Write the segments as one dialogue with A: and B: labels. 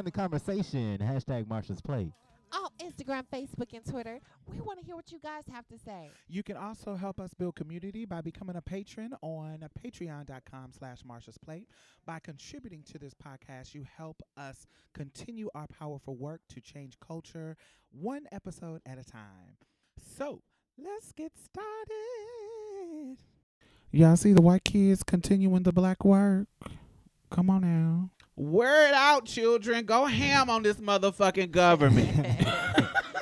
A: join the conversation. Hashtag Marsha's Plate.
B: Oh, Instagram, Facebook, and Twitter. We want to hear what you guys have to say.
C: You can also help us build community by becoming a patron on patreon.com slash Marsha's Plate. By contributing to this podcast, you help us continue our powerful work to change culture one episode at a time. So let's get started. Y'all see the white kids continuing the black work? Come on now. Word out, children. Go ham on this motherfucking government.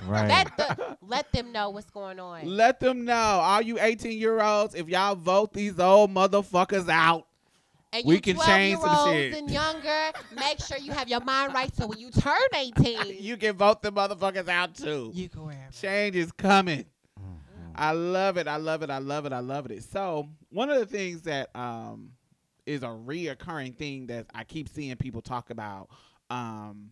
A: Right.
B: let, the, let them know what's going on.
C: Let them know, all you 18 year olds, if y'all vote these old motherfuckers out,
B: and
C: we can change some
B: year olds
C: shit.
B: and younger, make sure you have your mind right so when you turn 18,
C: you can vote the motherfuckers out too.
B: you can wear 'em.
C: Change is coming.
A: Mhm.
C: I love it. I love it. I love it. I love it. So one of the things that um is a reoccurring thing that I keep seeing people talk about, um,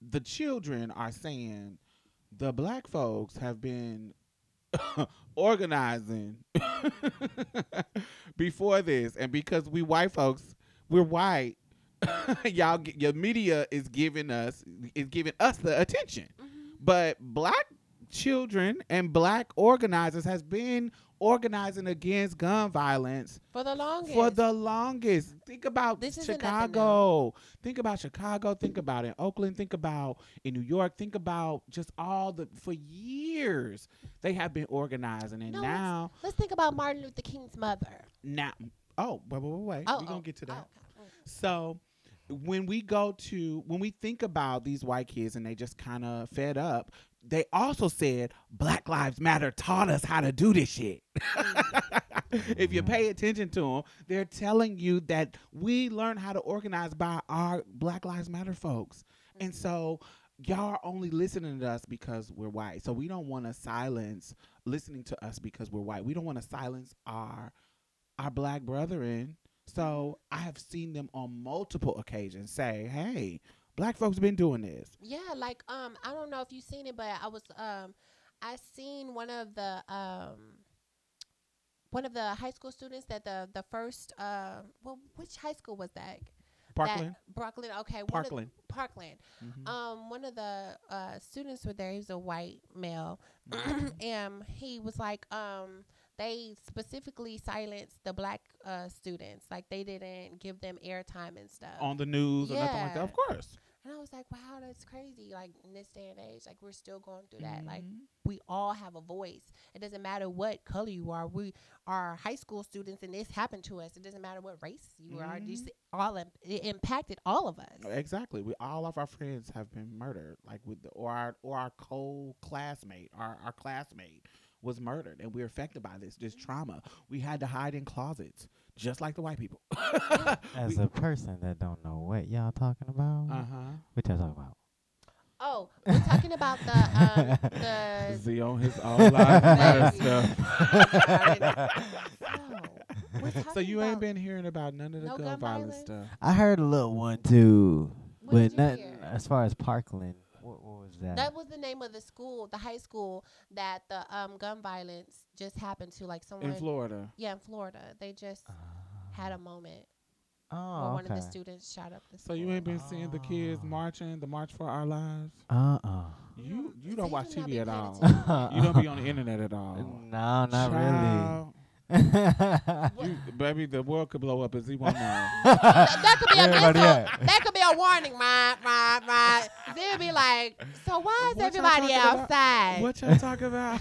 C: the children are saying the black folks have been organizing before this, and because we white folks, we're white. y'all, your media is giving us is giving us the attention
B: Mhm.
C: but black children and black organizers has been organizing against gun violence
B: For the longest.
C: for the longest. Think about
B: This
C: Chicago. Think about Chicago. Think about in Oakland. Think about in New York. Think about just all the for years they have been organizing, and
B: No,
C: now
B: Let's think about Martin Luther King's mother.
C: now oh wait wait wait wait
B: Oh,
C: we're gonna
B: oh,
C: get to that.
B: oh, okay.
C: So when we go to when we think about these white kids and they just kind of fed up, they also said Black Lives Matter taught us how to do this shit. if you mm-hmm. pay attention to them, they're telling you that we learn how to organize by our Black Lives Matter folks. And mm-hmm. so y'all are only listening to us because we're white. So we don't want to silence listening to us because we're white. We don't want to silence our our black brethren. So mm-hmm. I have seen them on multiple occasions say, "Hey, black folks been doing this."
B: Yeah, like um, I don't know if you've seen it, but I was um, I seen one of the um, one of the high school students that the the first uh, well, which high school was that?
C: Parkland,
B: That, Brooklyn. Okay,
C: Parkland.
B: Parkland.
C: Mhm.
B: Um, one of the uh students were there. He was a white male,
C: Mhm.
B: and he was like, um, they specifically silenced the black uh students, like they didn't give them airtime and stuff.
C: on the news or nothing like that.
B: Yeah.
C: Of course.
B: And I was like, wow, that's crazy. Like in this day and age, like we're still going through that. Like
C: Mhm.
B: we all have a voice. It doesn't matter what color you are. We are high school students, and this happened to us. It doesn't matter what race you are. Just all im- it impacted all of us.
C: Exactly. We all of our friends have been murdered, like with the, or our or our co classmate, our our classmate was murdered, and we're affected by this this trauma. We had to hide in closets, just like the white people.
A: As a person that don't know what y'all talking about,
C: uh huh.
A: what y'all talking about?
B: Oh, we're talking about the um, the.
C: Z on his all lives matter
B: Thank you.
C: stuff.
B: No,
C: so you ain't been hearing about none of the
B: No
C: gun,
B: gun
C: violence
B: violence?
C: stuff.
A: I heard a little one too,
B: What
A: but
B: did you
A: nothing
B: hear?
A: as far as Parkland. What, what was that?
B: That was the name of the school, the high school that the um gun violence just happened to. Like someone,
C: in Florida.
B: yeah, in Florida, they just
A: Uh,
B: had a moment.
A: Oh,
B: where one of the students shot up the
C: So
B: school.
C: you ain't been seeing the kids
A: Oh.
C: marching, the March for Our Lives.
A: Uh-uh.
C: You you don't watch
B: you
C: TV at all. You don't be on the internet at all.
A: No, not
C: Child,
A: really.
C: You, baby, the world could blow up as he won't know.
B: that, that could be a
A: Everybody
B: missile. That could be a warning, right, right, right. They'd be like, so why is
C: What
B: everybody
C: talking about?
B: outside?
C: what y'all talking about?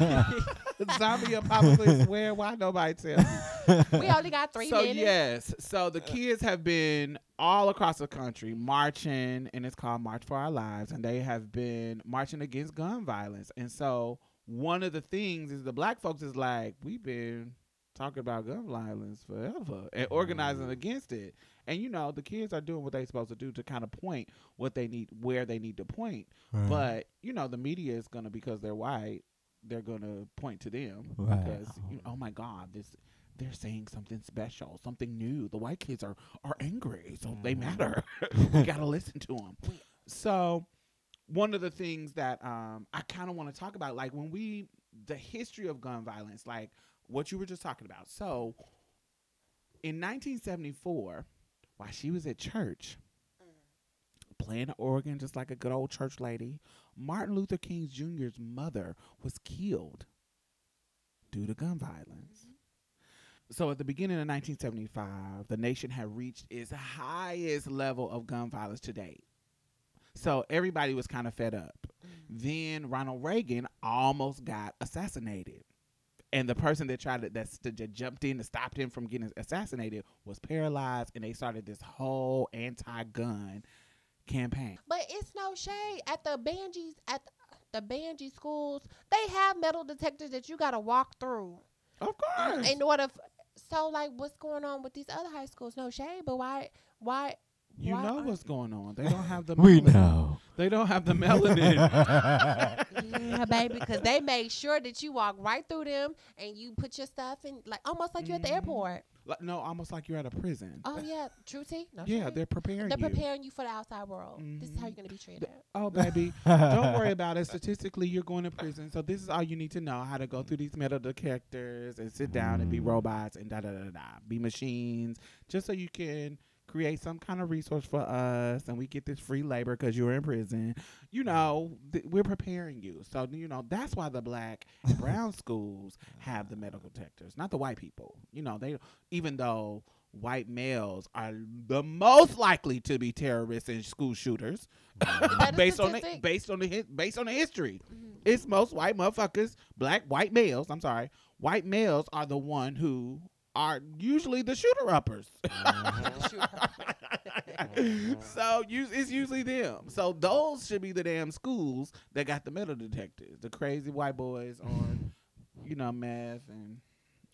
C: Zombie apocalypse? Where? Why nobody tell? me?
B: We only got three
C: so
B: minutes.
C: yes, so the kids have been all across the country marching, and it's called March for Our Lives, and they have been marching against gun violence. And so one of the things is the black folks is like we've been talking about gun violence forever and organizing against it. And you know the kids are doing what they're supposed to do to kind of point what they need, where they need to point. But you know the media is gonna because they're white, they're gonna point to them
A: Right.
C: because you know, oh my god, this they're saying something special, something new. The white kids are are angry, so they
A: Mhm.
C: matter. we gotta listen to them. So one of the things that um, I kind of want to talk about, like when we the history of gun violence, like what you were just talking about. So in 1974, while she was at church playing the organ just like a good old church lady, Martin Luther King Jr.'s mother was killed due to gun violence. Mm-hmm. So at the beginning of 1975, the nation had reached its highest level of gun violence to date. So everybody was kind of fed up. Mm-hmm. Then Ronald Reagan almost got assassinated. And the person that tried to that, st- that jumped in to stop him from getting assassinated was paralyzed, and they started this whole anti-gun campaign.
B: But it's no shade at the Banjis at the, the Banji schools. They have metal detectors that you got to walk through
C: Of mm, course.
B: in order. F- so like, what's going on with these other high schools? No shade, but why? Why?
C: you
B: why
C: know what's going on. They don't have the
A: we know.
C: They don't have the melanin.
B: Yeah, baby, because they made sure that you walk right through them and you put your stuff in, like almost like you're at the
C: Mhm.
B: airport.
C: Like, no, almost like you're at a prison.
B: Oh yeah, true tea. No
C: yeah,
B: shade.
C: they're preparing
B: They're
C: you.
B: preparing you for the outside world. This is how
C: Mhm.
B: you're gonna be treated.
C: Oh, baby, don't worry about it. Statistically, you're going to prison, so this is all you need to know: how to go through these metal detectors and sit down and be
A: Mm.
C: robots and da da da da, be machines, just so you can create some kind of resource for us, and we get this free labor because you're in prison. You know, th- we're preparing you. So you know that's why the black and brown schools have the medical detectors, not the white people. You know, they even though white males are the most likely to be terrorists and school shooters based on the, based on the hi- based on the history.
B: Mhm.
C: It's most white motherfuckers, black white males. I'm sorry, white males are the one who are usually the shooter uppers. Uh-huh. so you, it's usually them. So those should be the damn schools that got the metal detectors, the crazy white boys on, you know, meth and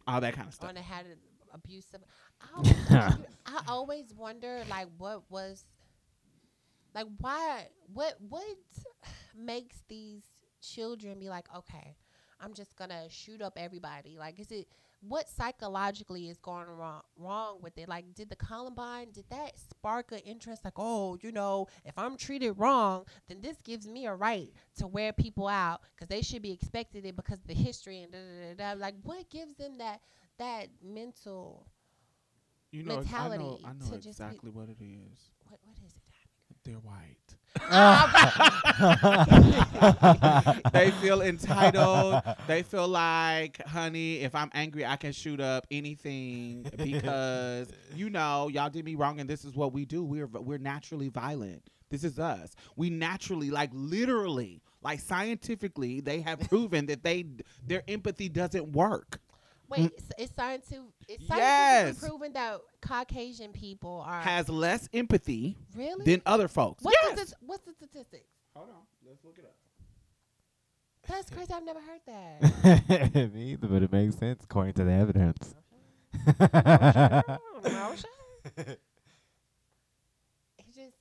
C: all that kind of stuff.
B: on the had an abusive. I I always wonder, like, what was, like, why, what, what makes these children be like, okay, I'm just gonna shoot up everybody? Like, is it what psychologically is going wrong wrong with it? Like, did the Columbine did that spark an interest? Like, oh, you know, if I'm treated wrong, then this gives me a right to wear people out because they should be expected it because of the history and da da da. da. Like, what gives them that that mental?
C: You know, I know,
B: mentality
C: I know
B: just be-
C: exactly what it is.
B: What what is it? Happening?
C: They're white. They feel entitled. They feel like, honey, if I'm angry, I can shoot up anything because you know y'all did me wrong, and this is what we do. We're we're naturally violent. This is us. We naturally, like literally, like scientifically, they have proven that they their empathy doesn't work.
B: Wait, mm. it's, it's scientific. It's
C: Yes.
B: scientifically proven that Caucasian people are
C: Has less empathy
B: really.
C: than other folks.
B: what's
C: yes.
B: the, st- what's the statistics?
C: Hold on, let's look it up.
B: That's crazy. I've never heard that.
A: Me either, but it makes sense according to the evidence.
B: No shade. It just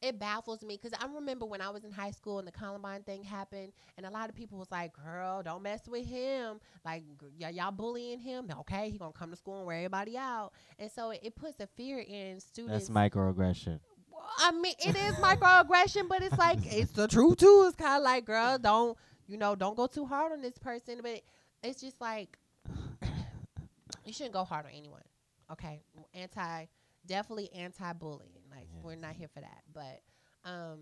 B: it baffles me because I remember when I was in high school and the Columbine thing happened, and a lot of people was like, "Girl, don't mess with him. Like, y- y'all bullying him. Okay, he gonna come to school and wear everybody out." And so it, it puts a fear in students.
A: That's microaggression.
B: Well, I mean, it is microaggression, but it's like it's the truth too. It's kind of like, girl, don't you know, don't go too hard on this person. But it's just like you shouldn't go hard on anyone. Okay, anti, definitely anti-bullying. Like we're not here for that. But um,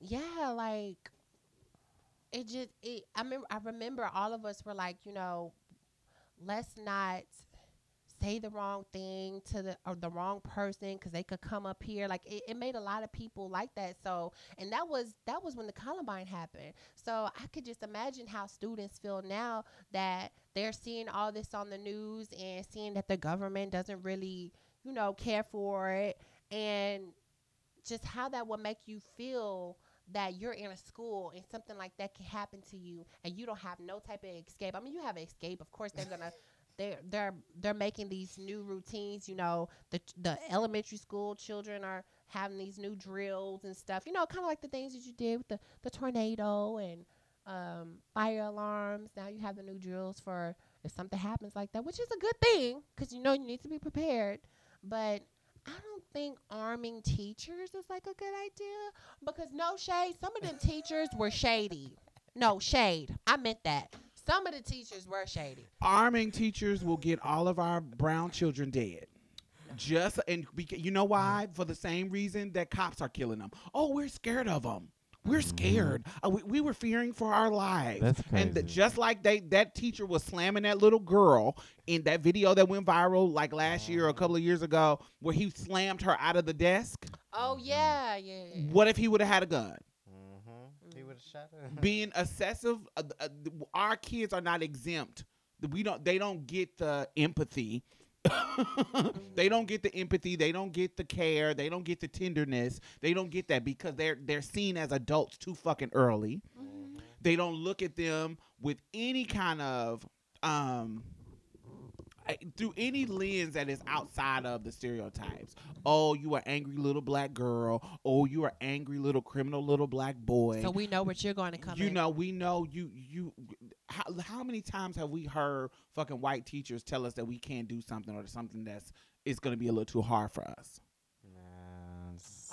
B: yeah, like it just it. I remember. I remember all of us were like, you know, let's not say the wrong thing to the or the wrong person because they could come up here like it, it made a lot of people like that so and that was that was when the columbine happened so i could just imagine how students feel now that they're seeing all this on the news and seeing that the government doesn't really you know care for it and just how that would make you feel that you're in a school and something like that can happen to you and you don't have no type of escape. I mean, you have an escape. Of course, they're gonna they're they're they're making these new routines. You know, the the elementary school children are having these new drills and stuff. You know, kind of like the things that you did with the the tornado and um, fire alarms. Now you have the new drills for if something happens like that, which is a good thing because you know you need to be prepared. But I don't think arming teachers is like a good idea because no shade. Some of them teachers were shady. No shade. I meant that. Some of the teachers were shady.
C: Arming teachers will get all of our brown children dead. Just and beca- you know why? Mm-hmm. For the same reason that cops are killing them. Oh, we're scared of them. We're scared. Uh, we, we were fearing for our lives.
A: That's
C: And th-
A: crazy.
C: just like they, that teacher was slamming that little girl in that video that went viral like last year or a couple of years ago, where he slammed her out of the desk.
B: Oh yeah, yeah. yeah.
C: What if he would have had a gun?
A: Mm-hmm. He would have shot her.
C: being excessive uh, uh, our kids are not exempt we don't they don't get the empathy they don't get the empathy they don't get the care they don't get the tenderness they don't get that because they're they're seen as adults too fucking early
B: Mhm.
C: they don't look at them with any kind of um I- through any lens that is outside of the stereotypes. Oh, you are angry little black girl. Oh, you are angry little criminal little black boy
B: So we know what you're going to come
C: you
B: in.
C: know, we know you. You, how, how many times have we heard fucking white teachers tell us that we can't do something or something that's is going to be a little too hard for us,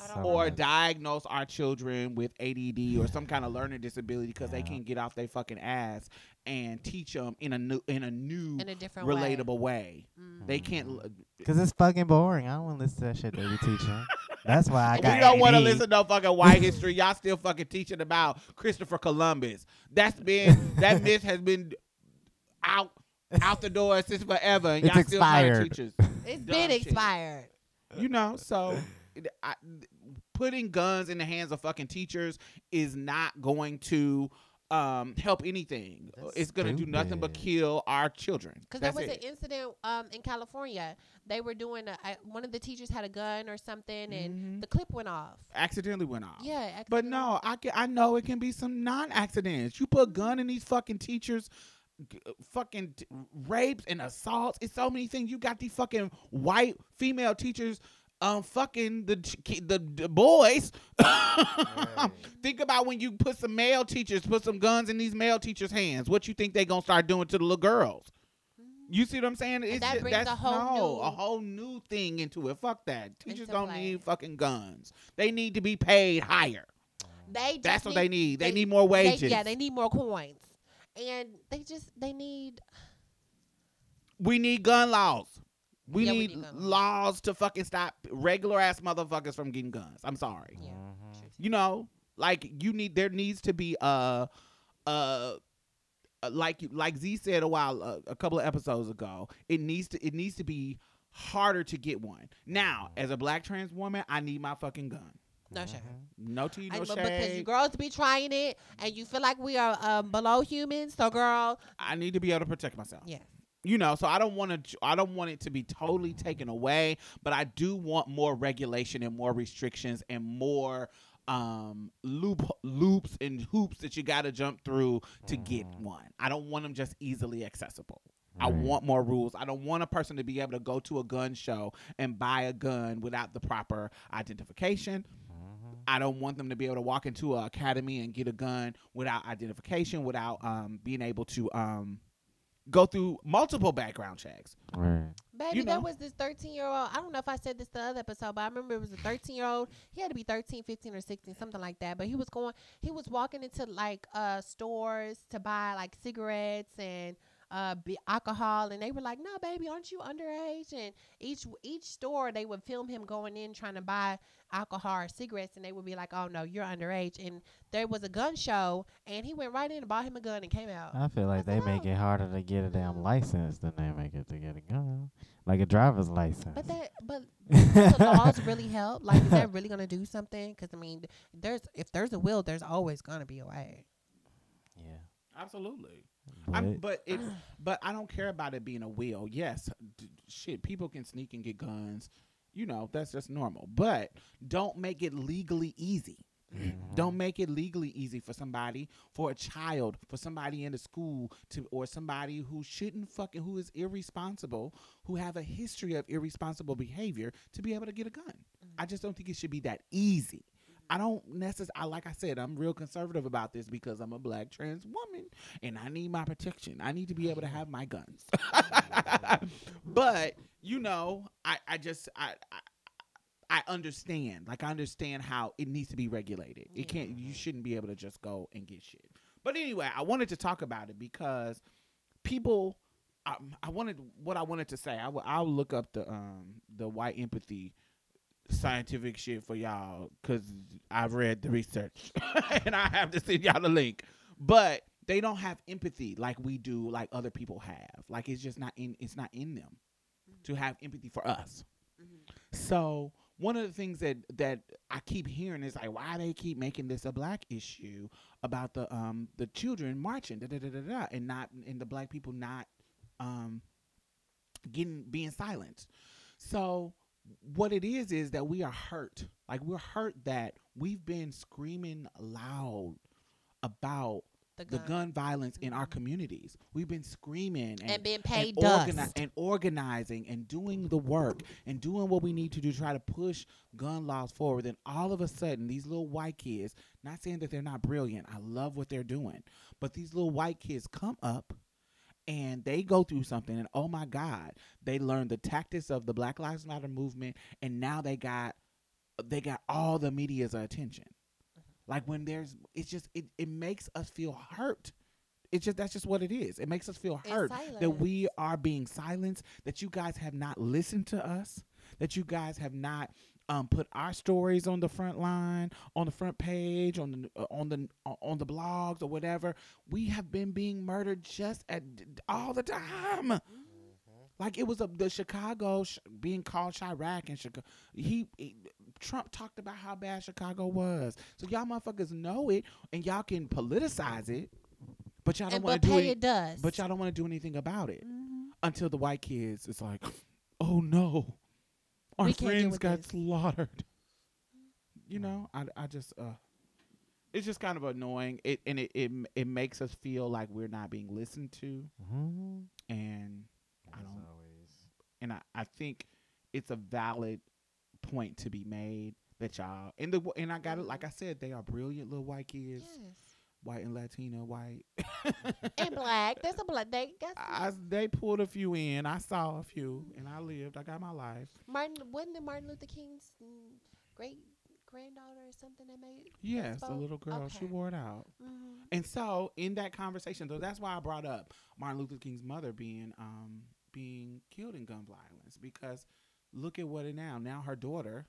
B: I know.
C: or diagnose our children with ADD or some kind of learning disability because they can't get off their fucking ass and teach them in a new in a new
B: in a different
C: relatable way.
B: Mm.
C: They can't.
A: Mhm.
C: l-
A: Cause it's fucking boring. I don't want to listen to that shit they be teaching. That's why I
B: We
A: got.
C: we don't want to listen to no fucking white history. Y'all still fucking teaching about Christopher Columbus. That's been that myth has been out out the door since forever, and
A: It's
C: y'all still trying to
A: expired.
C: teach us.
B: It's
C: dumb
B: been
C: shit.
B: expired.
C: You know, so I, putting guns in the hands of fucking teachers is not going to um, help anything.
A: That's
C: it's gonna do nothing but kill our children.
B: Because there was
C: it.
B: an incident um, in California. They were doing a, I, one of the teachers had a gun or something, and
C: Mhm.
B: the clip went off.
C: accidentally went off.
B: Yeah,
C: But no, I can, I know it can be some non-accidents. You put a gun in these fucking teachers, g- uh, fucking t- rapes and assaults. It's so many things. You got these fucking white female teachers, um, fucking the the, the boys. Think about when you put some male teachers, put some guns in these male teachers' hands. What you think they gonna start doing to the little girls? You see what I'm saying? It's
B: that
C: just-
B: brings a
C: that's
B: whole
C: no,
B: new-
C: a whole new thing into it. Fuck that. Teachers don't
B: play.
C: need fucking guns. They need to be paid higher.
B: They just
C: That's what they need. They,
B: they-
C: need more
B: they-
C: wages.
B: yeah, they need more coins, and they just they need.
C: we need gun laws. We
B: Yeah, we
C: need,
B: need
C: laws to fucking stop regular ass motherfuckers from getting guns. I'm sorry.
B: Yeah.
A: Mhm.
C: You know, like you need. There needs to be a, a, a like you- like Z said a while uh, a couple of episodes ago. It needs to it needs to be harder to get one. Now, as a black trans woman, I need my fucking gun.
B: No shade.
A: Mhm.
C: No tea,
B: I-
C: no
B: but because you girls be trying it, and you feel like we are um, below humans. So, girl,
C: I need to be able to protect myself.
B: yes,
C: you know so i don't want to i don't want it to be totally taken away but i do want more regulation and more restrictions and more um loop loops and hoops that you got to jump through to get
A: Mhm.
C: one i don't want them just easily accessible I want more rules. I don't want a person to be able to go to a gun show and buy a gun without the proper identification.
A: Mhm.
C: I don't want them to be able to walk into an academy and get a gun without identification, without um, being able to um, go through multiple background checks.
A: Right.
B: baby,
C: You
B: there
C: know.
B: was this 13 year old. I don't know if I said this the other episode, but I remember it was a 13 year old. He had to be 13, 15, or 16, something like that. But he was going, he was walking into like uh stores to buy like cigarettes and uh be alcohol and they were like no baby aren't you underage? And each each store they would film him going in trying to buy alcohol or cigarettes and they would be like oh no you're underage. And there was a gun show and he went right in and bought him a gun and came out.
A: I feel like they make
B: Oh.
A: it harder to get a damn license than they make it to get a gun, like a driver's license.
B: but that but the laws really help? Like is that really gonna do something? Because i mean there's if there's a will there's always gonna be a way.
A: Yeah,
C: Absolutely.
A: But,
C: I'm, but it, but I don't care about it being a will. Yes, d- shit, people can sneak and get guns. You know, that's just normal. But don't make it legally easy.
A: Mhm.
C: Don't make it legally easy for somebody, for a child, for somebody in the school to, or somebody who shouldn't fucking, who is irresponsible, who have a history of irresponsible behavior to be able to get a gun. I just don't think it should be that easy. I don't necessarily, like I said, I'm real conservative about this because I'm a black trans woman and I need my protection. I need to be able to have my guns. but, you know, I, I just, I, I, I understand. Like, I understand how it needs to be regulated. It can't, you shouldn't be able to just go and get shit. But anyway, I wanted to talk about it because people, um, I wanted, what I wanted to say, I will, I'll look up the, um, the white empathy scientific shit for y'all because I've read the research and I have to send y'all the link. But they don't have empathy like we do, like other people have. Like it's just not in it's not in them to have empathy for us. So one of the things that that I keep hearing is like why they keep making this a black issue about the um the children marching da, da, da, da, da, and not and the black people not um getting being silenced. So what it is is that we are hurt. Like we're hurt that we've been screaming loud about
B: the
C: the
B: gun,
C: gun violence in our
B: Mhm.
C: communities. We've been screaming and,
B: and being
C: and,
B: paid
C: organi-
B: dust
C: and organizing and doing the work and doing what we need to do to try to push gun laws forward. And all of a sudden, these little white kids, not saying that they're not brilliant, I love what they're doing, but these little white kids come up and they go through something and oh my god they learn the tactics of the black lives matter movement and now they got they got all the media's attention. Mm-hmm. Like when there's it's just it, it makes us feel hurt. It's just that's just what it is. It makes us feel hurt that we are being silenced that you guys have not listened to us that you guys have not um, put our stories on the front line, on the front page, on the uh, on the on the blogs or whatever. We have been being murdered just at all the time. Like it was a, the Chicago sh- being called Chiraq and Chicago. He, he Trump talked about how bad Chicago was. So y'all motherfuckers know it and y'all can politicize it, but y'all don't want to do
B: pay
C: it.
B: it dust
C: But y'all don't want to do anything about it
B: Mhm.
C: until the white kids is like, oh no, our
B: We
C: friends got
B: this."
C: slaughtered. You know, I, I just uh, it's just kind of annoying. It and it, it it makes us feel like we're not being listened to,
A: Mhm.
C: and I don't-
A: always.
C: and I, I think it's a valid point to be made that y'all and the and I got it like I said they are brilliant little white kids,
B: yes
C: white and Latina, white.
B: and black there's a black they got
C: I, they pulled a few in. I saw a few, and I lived. I got my life.
B: Martin wasn't it Martin Luther King's mm, great granddaughter or something that made
C: Yes,
B: a
C: little girl. She wore it out.
B: Mhm.
C: And so in that conversation, though, that's why I brought up Martin Luther King's mother being um being killed in gun violence because look at what it now. Now her daughter,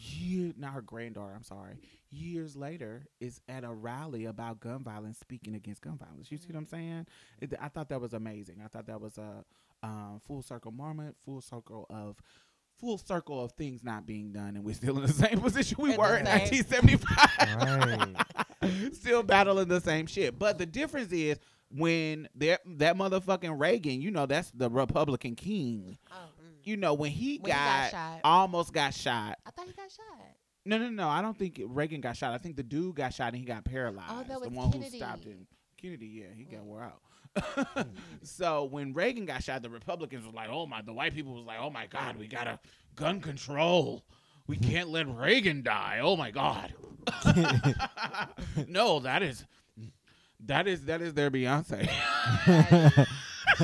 C: year now her granddaughter, I'm sorry, years later is at a rally about gun violence, speaking against gun violence. You see what I'm saying? It, I thought that was amazing. I thought that was a um, full circle moment, full circle of. Full circle of things not being done, and we're still in the same position we
B: In
C: were in
B: same-
C: 1975 still battling the same shit. But the difference is when that that motherfucking Reagan, you know, that's the Republican king.
B: Oh.
C: You know, when he
B: When he
C: got,
B: got shot.
C: almost got shot.
B: I thought he got shot.
C: No, no, no. I don't think Reagan got shot. I think the dude got shot and he got paralyzed.
B: Oh, that
C: the
B: was
C: one who stopped
B: Kennedy.
C: him. Kennedy, yeah, he got wore out. so when Reagan got shot, the Republicans were like, "Oh my!" The white people was like, "Oh my God, we gotta gun control. We can't let Reagan die. Oh my God." no, that is that is that is their Beyonce.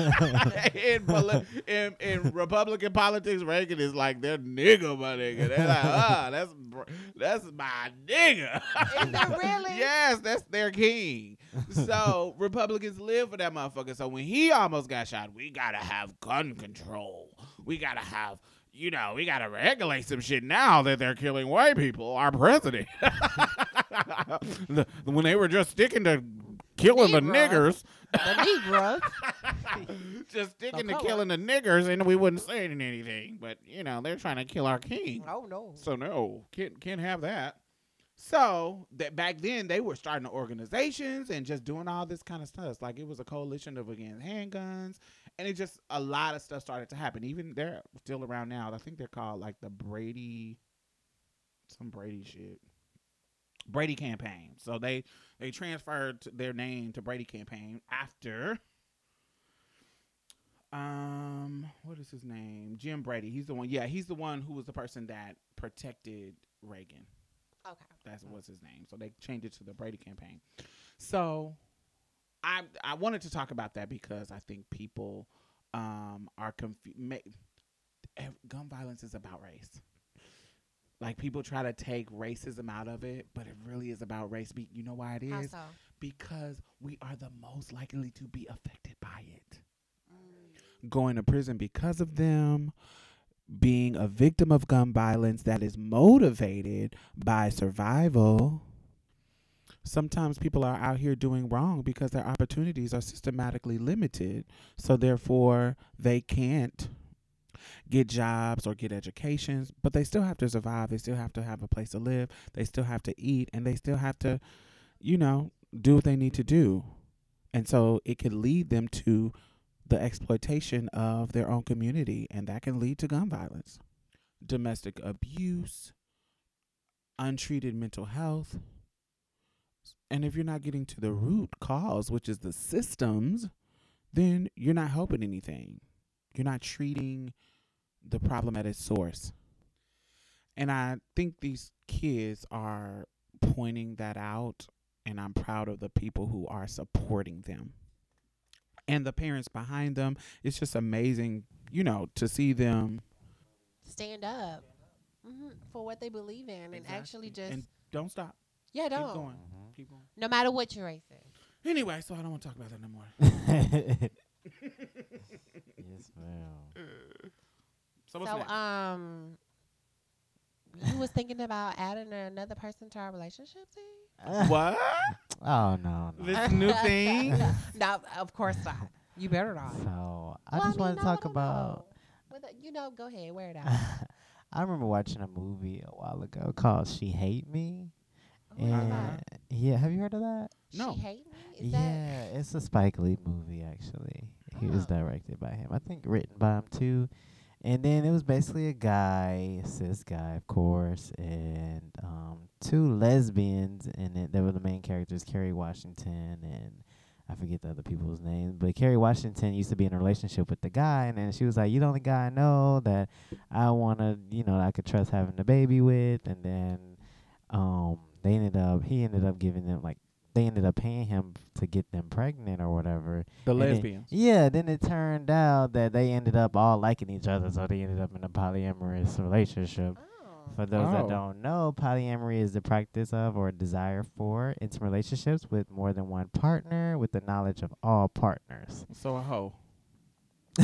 C: in, in in Republican politics, Reagan is like their nigga, my nigga. They're like, ah, that's that's my nigga.
B: Is it really?
C: yes, that's their king. So Republicans live for that motherfucker. So when he almost got shot, we gotta have gun control. We gotta have. You know, we gotta regulate some shit now that they're killing white people. Our president, The- when they were just sticking to killing the
B: Negroes.
C: niggers,
B: The Negroes.
C: just sticking to killing the niggers, and we wouldn't say anything. But you know, they're trying to kill our king.
B: Oh no.
C: So no, can't can't have that. So that back then they were starting organizations and just doing all this kind of stuff. Like it was a coalition of against handguns, and it just a lot of stuff started to happen. Even they're still around now. I think they're called like the Brady, some Brady shit. Brady campaign. So they they transferred their name to Brady campaign after um what is his name? Jim Brady. He's the one. Yeah, he's the one who was the person that protected Reagan.
B: Okay.
C: That's what's his name. So they changed it to the Brady campaign. So I I wanted to talk about that because I think people um are confused. Gun violence is about race. Like people try to take racism out of it, but it really is about race. Be- You know why it is?
B: So?
C: Because we are the most likely to be affected by it mm. going to prison because of them, being a victim of gun violence that is motivated by survival. Sometimes people are out here doing wrong because their opportunities are systematically limited. So, therefore, they can't get jobs or get educations, but they still have to survive. They still have to have a place to live. They still have to eat and they still have to, you know, do what they need to do. And so it could lead them to the exploitation of their own community, and that can lead to gun violence, domestic abuse, untreated mental health. And if you're not getting to the root cause, which is the systems, then you're not helping anything. You're not treating the problem at its source. And I think these kids are pointing that out, and I'm proud of the people who are supporting them and the parents behind them. It's just amazing, you know, to see them
B: Stand up hmm for what they believe in, and actually just
C: and don't stop.
B: yeah, don't.
C: going. Keep going.
B: No matter what your race is.
C: Anyway, so I don't want to talk about that no more.
A: yes, ma'am.
C: So what's
B: so
C: next?
B: um, you was thinking about adding another person to our relationship, T?
C: what?
A: Oh no, no.
C: This new thing?
B: no, of course not. You better not.
A: So I
B: Well,
A: just want
B: mean,
A: to
B: no,
A: talk
B: no,
A: about.
B: no. Well, the- you know, go ahead, wear it out.
A: I remember watching a movie a while ago called "She Hate Me,"
B: Who is
A: and
B: that?
A: yeah, have you heard of that?
C: No.
B: She hate me. Is that
A: yeah, it's a Spike Lee movie actually. He was
B: Oh.
A: directed by him. I think written by him too. And then it was basically a guy, cis guy, of course, and um, two lesbians, and it, they were the main characters, Kerry Washington and I forget the other people's names, but Kerry Washington used to be in a relationship with the guy, and then she was like, "You're the only guy I know that I wanna, you know, I could trust having a baby with." And then, um, they ended up, he ended up giving them like, they ended up paying him to get them pregnant or whatever.
C: The
A: And then-
C: lesbians.
A: yeah, then it turned out that they ended up all liking each other, so they ended up in a polyamorous relationship.
B: Oh.
A: For those
C: Oh.
A: that don't know, polyamory is the practice of or desire for intimate relationships with more than one partner with the knowledge of all partners.
C: So a hoe.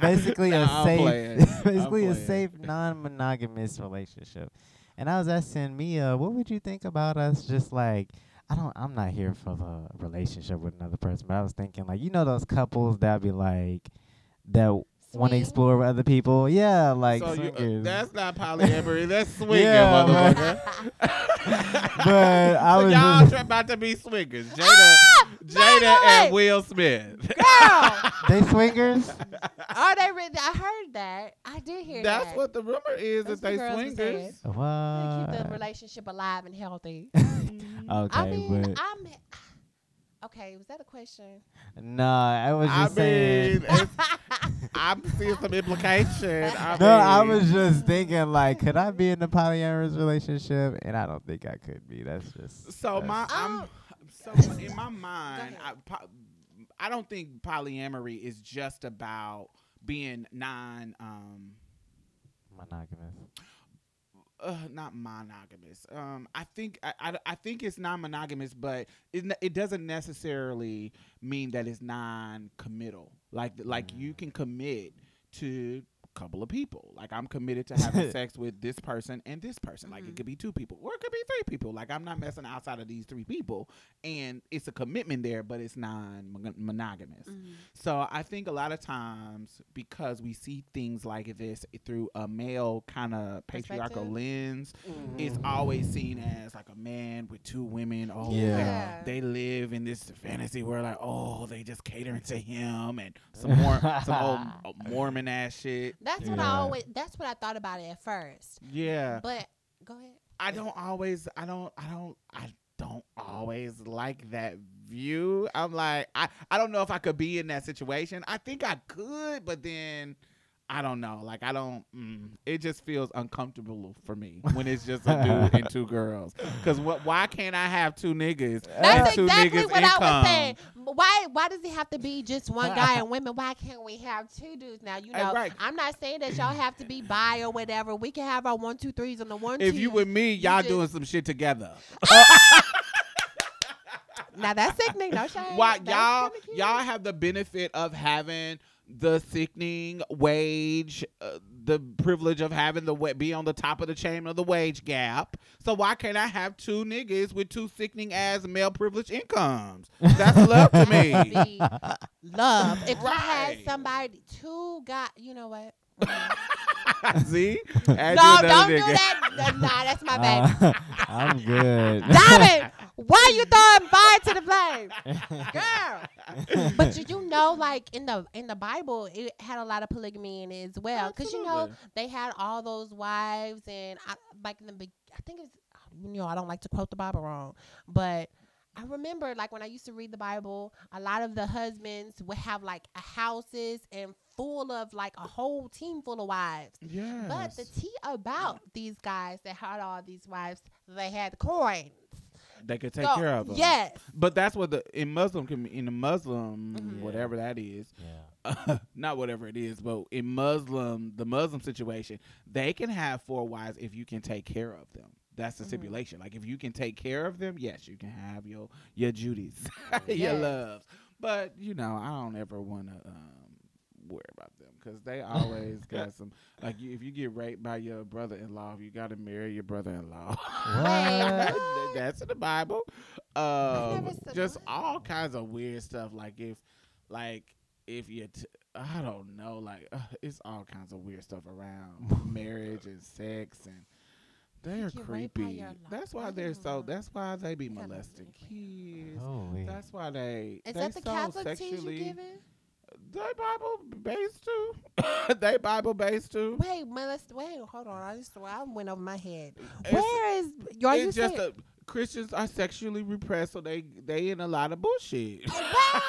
A: basically
C: Nah,
A: a
C: I'm
A: safe basically a safe non-monogamous relationship. And I was asking Mia, what would you think about us just like I don't I'm not here for the relationship with another person, but I was thinking like you know those couples that be like that want to explore with other people. Yeah, like
C: so you, uh, that's not polyamory. that's swinging,
A: Yeah,
C: motherfucker.
A: But I
C: so
A: was
C: y'all
A: just-
C: try- about to be swingers. Jada,
B: Ah!
C: Jada,
B: no
C: and. Will Smith.
B: Girl,
A: they swingers?
B: Are they really? I heard that. I did hear that.
C: That's
B: that.
C: what the rumor is
B: That's
C: that they
B: what girls
C: swingers.
B: saying.
A: What?
B: They keep the relationship alive and healthy.
A: okay,
B: I mean,
A: but
B: I'm. Okay, was that a question?
A: no, I was
C: I
A: just saying.
C: mean, I'm seeing some implication. I
A: No, I was just thinking like, could I be in a polyamorous relationship? And I don't think I could be. That's just
C: So
A: that's-
C: my,
B: Oh.
C: I'm so in my mind, I, po- I don't think polyamory is just about being non um
A: Monogamous.
C: uh, not monogamous. Um, I think I, I, I think it's non-monogamous, but it it doesn't necessarily mean that it's non-committal. Like like you can commit to a couple of people. Like I'm committed to having sex with this person and this person. Like it
B: Mhm.
C: could be two people or it could be three people. Like I'm not messing outside of these three people, and it's a commitment there, but it's non-monogamous.
B: Mhm.
C: So I think a lot of times because we see things like this through a male kind of patriarchal
B: Perspective?
C: lens, it's always seen as like a man with two women. Oh, they-
A: Yeah.
C: They, live in this fantasy where like, oh, they just catering to him and some more some old uh, Mormon ass shit.
B: That's what I always. That's what I thought about it at first.
C: Yeah.
B: But go ahead.
C: I don't always I don't I don't I don't always like that view. I'm like I I don't know if I could be in that situation. I think I could, but then I don't know. Like I don't. Mm, it just feels uncomfortable for me when it's just a dude and two girls. Cause what? Why can't I have two niggas?
B: That's
C: and two
B: exactly
C: niggas
B: what I was saying. Why? Why does it have to be just one guy and women? Why can't we have two dudes? Now you know,
C: right.
B: I'm not saying that y'all have to be bi or whatever. We can have our one, two, threes on the one.
C: If
B: twos.
C: you with me,
B: You
C: y'all
B: just-
C: doing some shit together.
B: now that's sickening. No shade.
C: Why y'all y'all have the benefit of having the sickening wage, uh, the privilege of having the wa- be on the top of the chain of the wage gap. So why can't I have two niggas with two sickening ass male privilege incomes? That's love to me.
B: Love. If I had somebody, two got, you know what?
C: See?
B: no,
C: Add you another
B: don't do
C: nigga.
B: that. Nah, that's my baby.
A: Uh, I'm good.
B: Diamond, why you throwing fire to the flame, girl? But did you know, like in the in the Bible, it had a lot of polygamy in it as well. Because you know they had all those wives, and I, like in the big, I think it's you know I don't like to quote the Bible wrong, but I remember like when I used to read the Bible, a lot of the husbands would have like a houses and full of like a whole team full of wives.
C: Yes.
B: But the tea about these guys that had all these wives, they had coins.
C: They could take
B: So,
C: care of them.
B: Yes.
C: But that's what the in Muslim commu- in the Muslim
B: Mhm.
C: whatever that is,
A: yeah.
C: not whatever it is, but in Muslim, the Muslim situation, they can have four wives if you can take care of them. That's the
B: Mhm.
C: stipulation. Like if you can take care of them, yes, you can have your your duties, your
B: Yes.
C: loves. But you know, I don't ever want to um, worry about them because they always got some. Like you, if you get raped by your brother-in-law, you got to marry your brother-in-law.
B: What?
C: That's in the Bible. Um, just
B: what?
C: all kinds of weird stuff. Like if, like if you, t- I don't know, like uh, it's all kinds of weird stuff around marriage and sex, and they are
B: get raped by
C: creepy. That's why they're so. That's why they be
B: You
C: molesting kids.
A: Holy.
C: That's why they.
B: Is
C: they
B: that the
C: so
B: Catholic teas you
C: sexually.
B: Giving?
C: They Bible based too. they Bible based too.
B: Wait, molest. Wait, hold on. I just I went over my head.
C: It's-
B: Where is? Are you
C: it's just
B: saying?
C: a Christians are sexually repressed, so they they in a lot of bullshit.
B: whoa,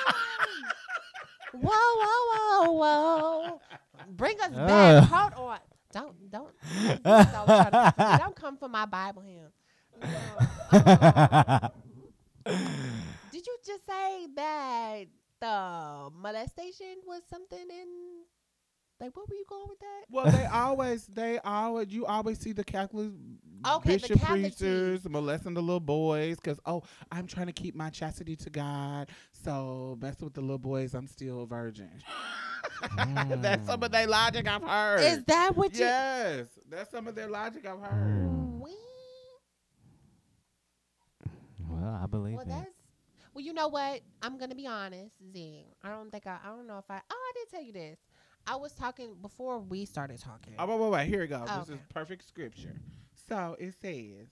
B: whoa, whoa, whoa! Bring us
A: Uh.
B: back. Hold on. Don't don't don't, to- don't come for my Bible here. No. Did you just say that the molestation was something in? Like, what were you going with that?
C: well, they always they always you always see the Catholic
B: Okay, the
C: bishop
B: Catholic
C: preachers molesting the little boys because oh I'm trying to keep my chastity to God, so mess with the little boys. I'm still a virgin. That's some of their logic I've heard.
B: Is that what you?
C: yes, that's some of their logic I've heard.
A: Mm. Well, I believe
B: Well,
A: it.
B: That's. Well, you know what? I'm gonna be honest, Z. I don't think I. I don't know if I. Oh, I did tell you this. I was talking before we started talking.
C: Oh, wait, wait, wait. Here we go.
B: Oh,
C: this is perfect scripture. So it says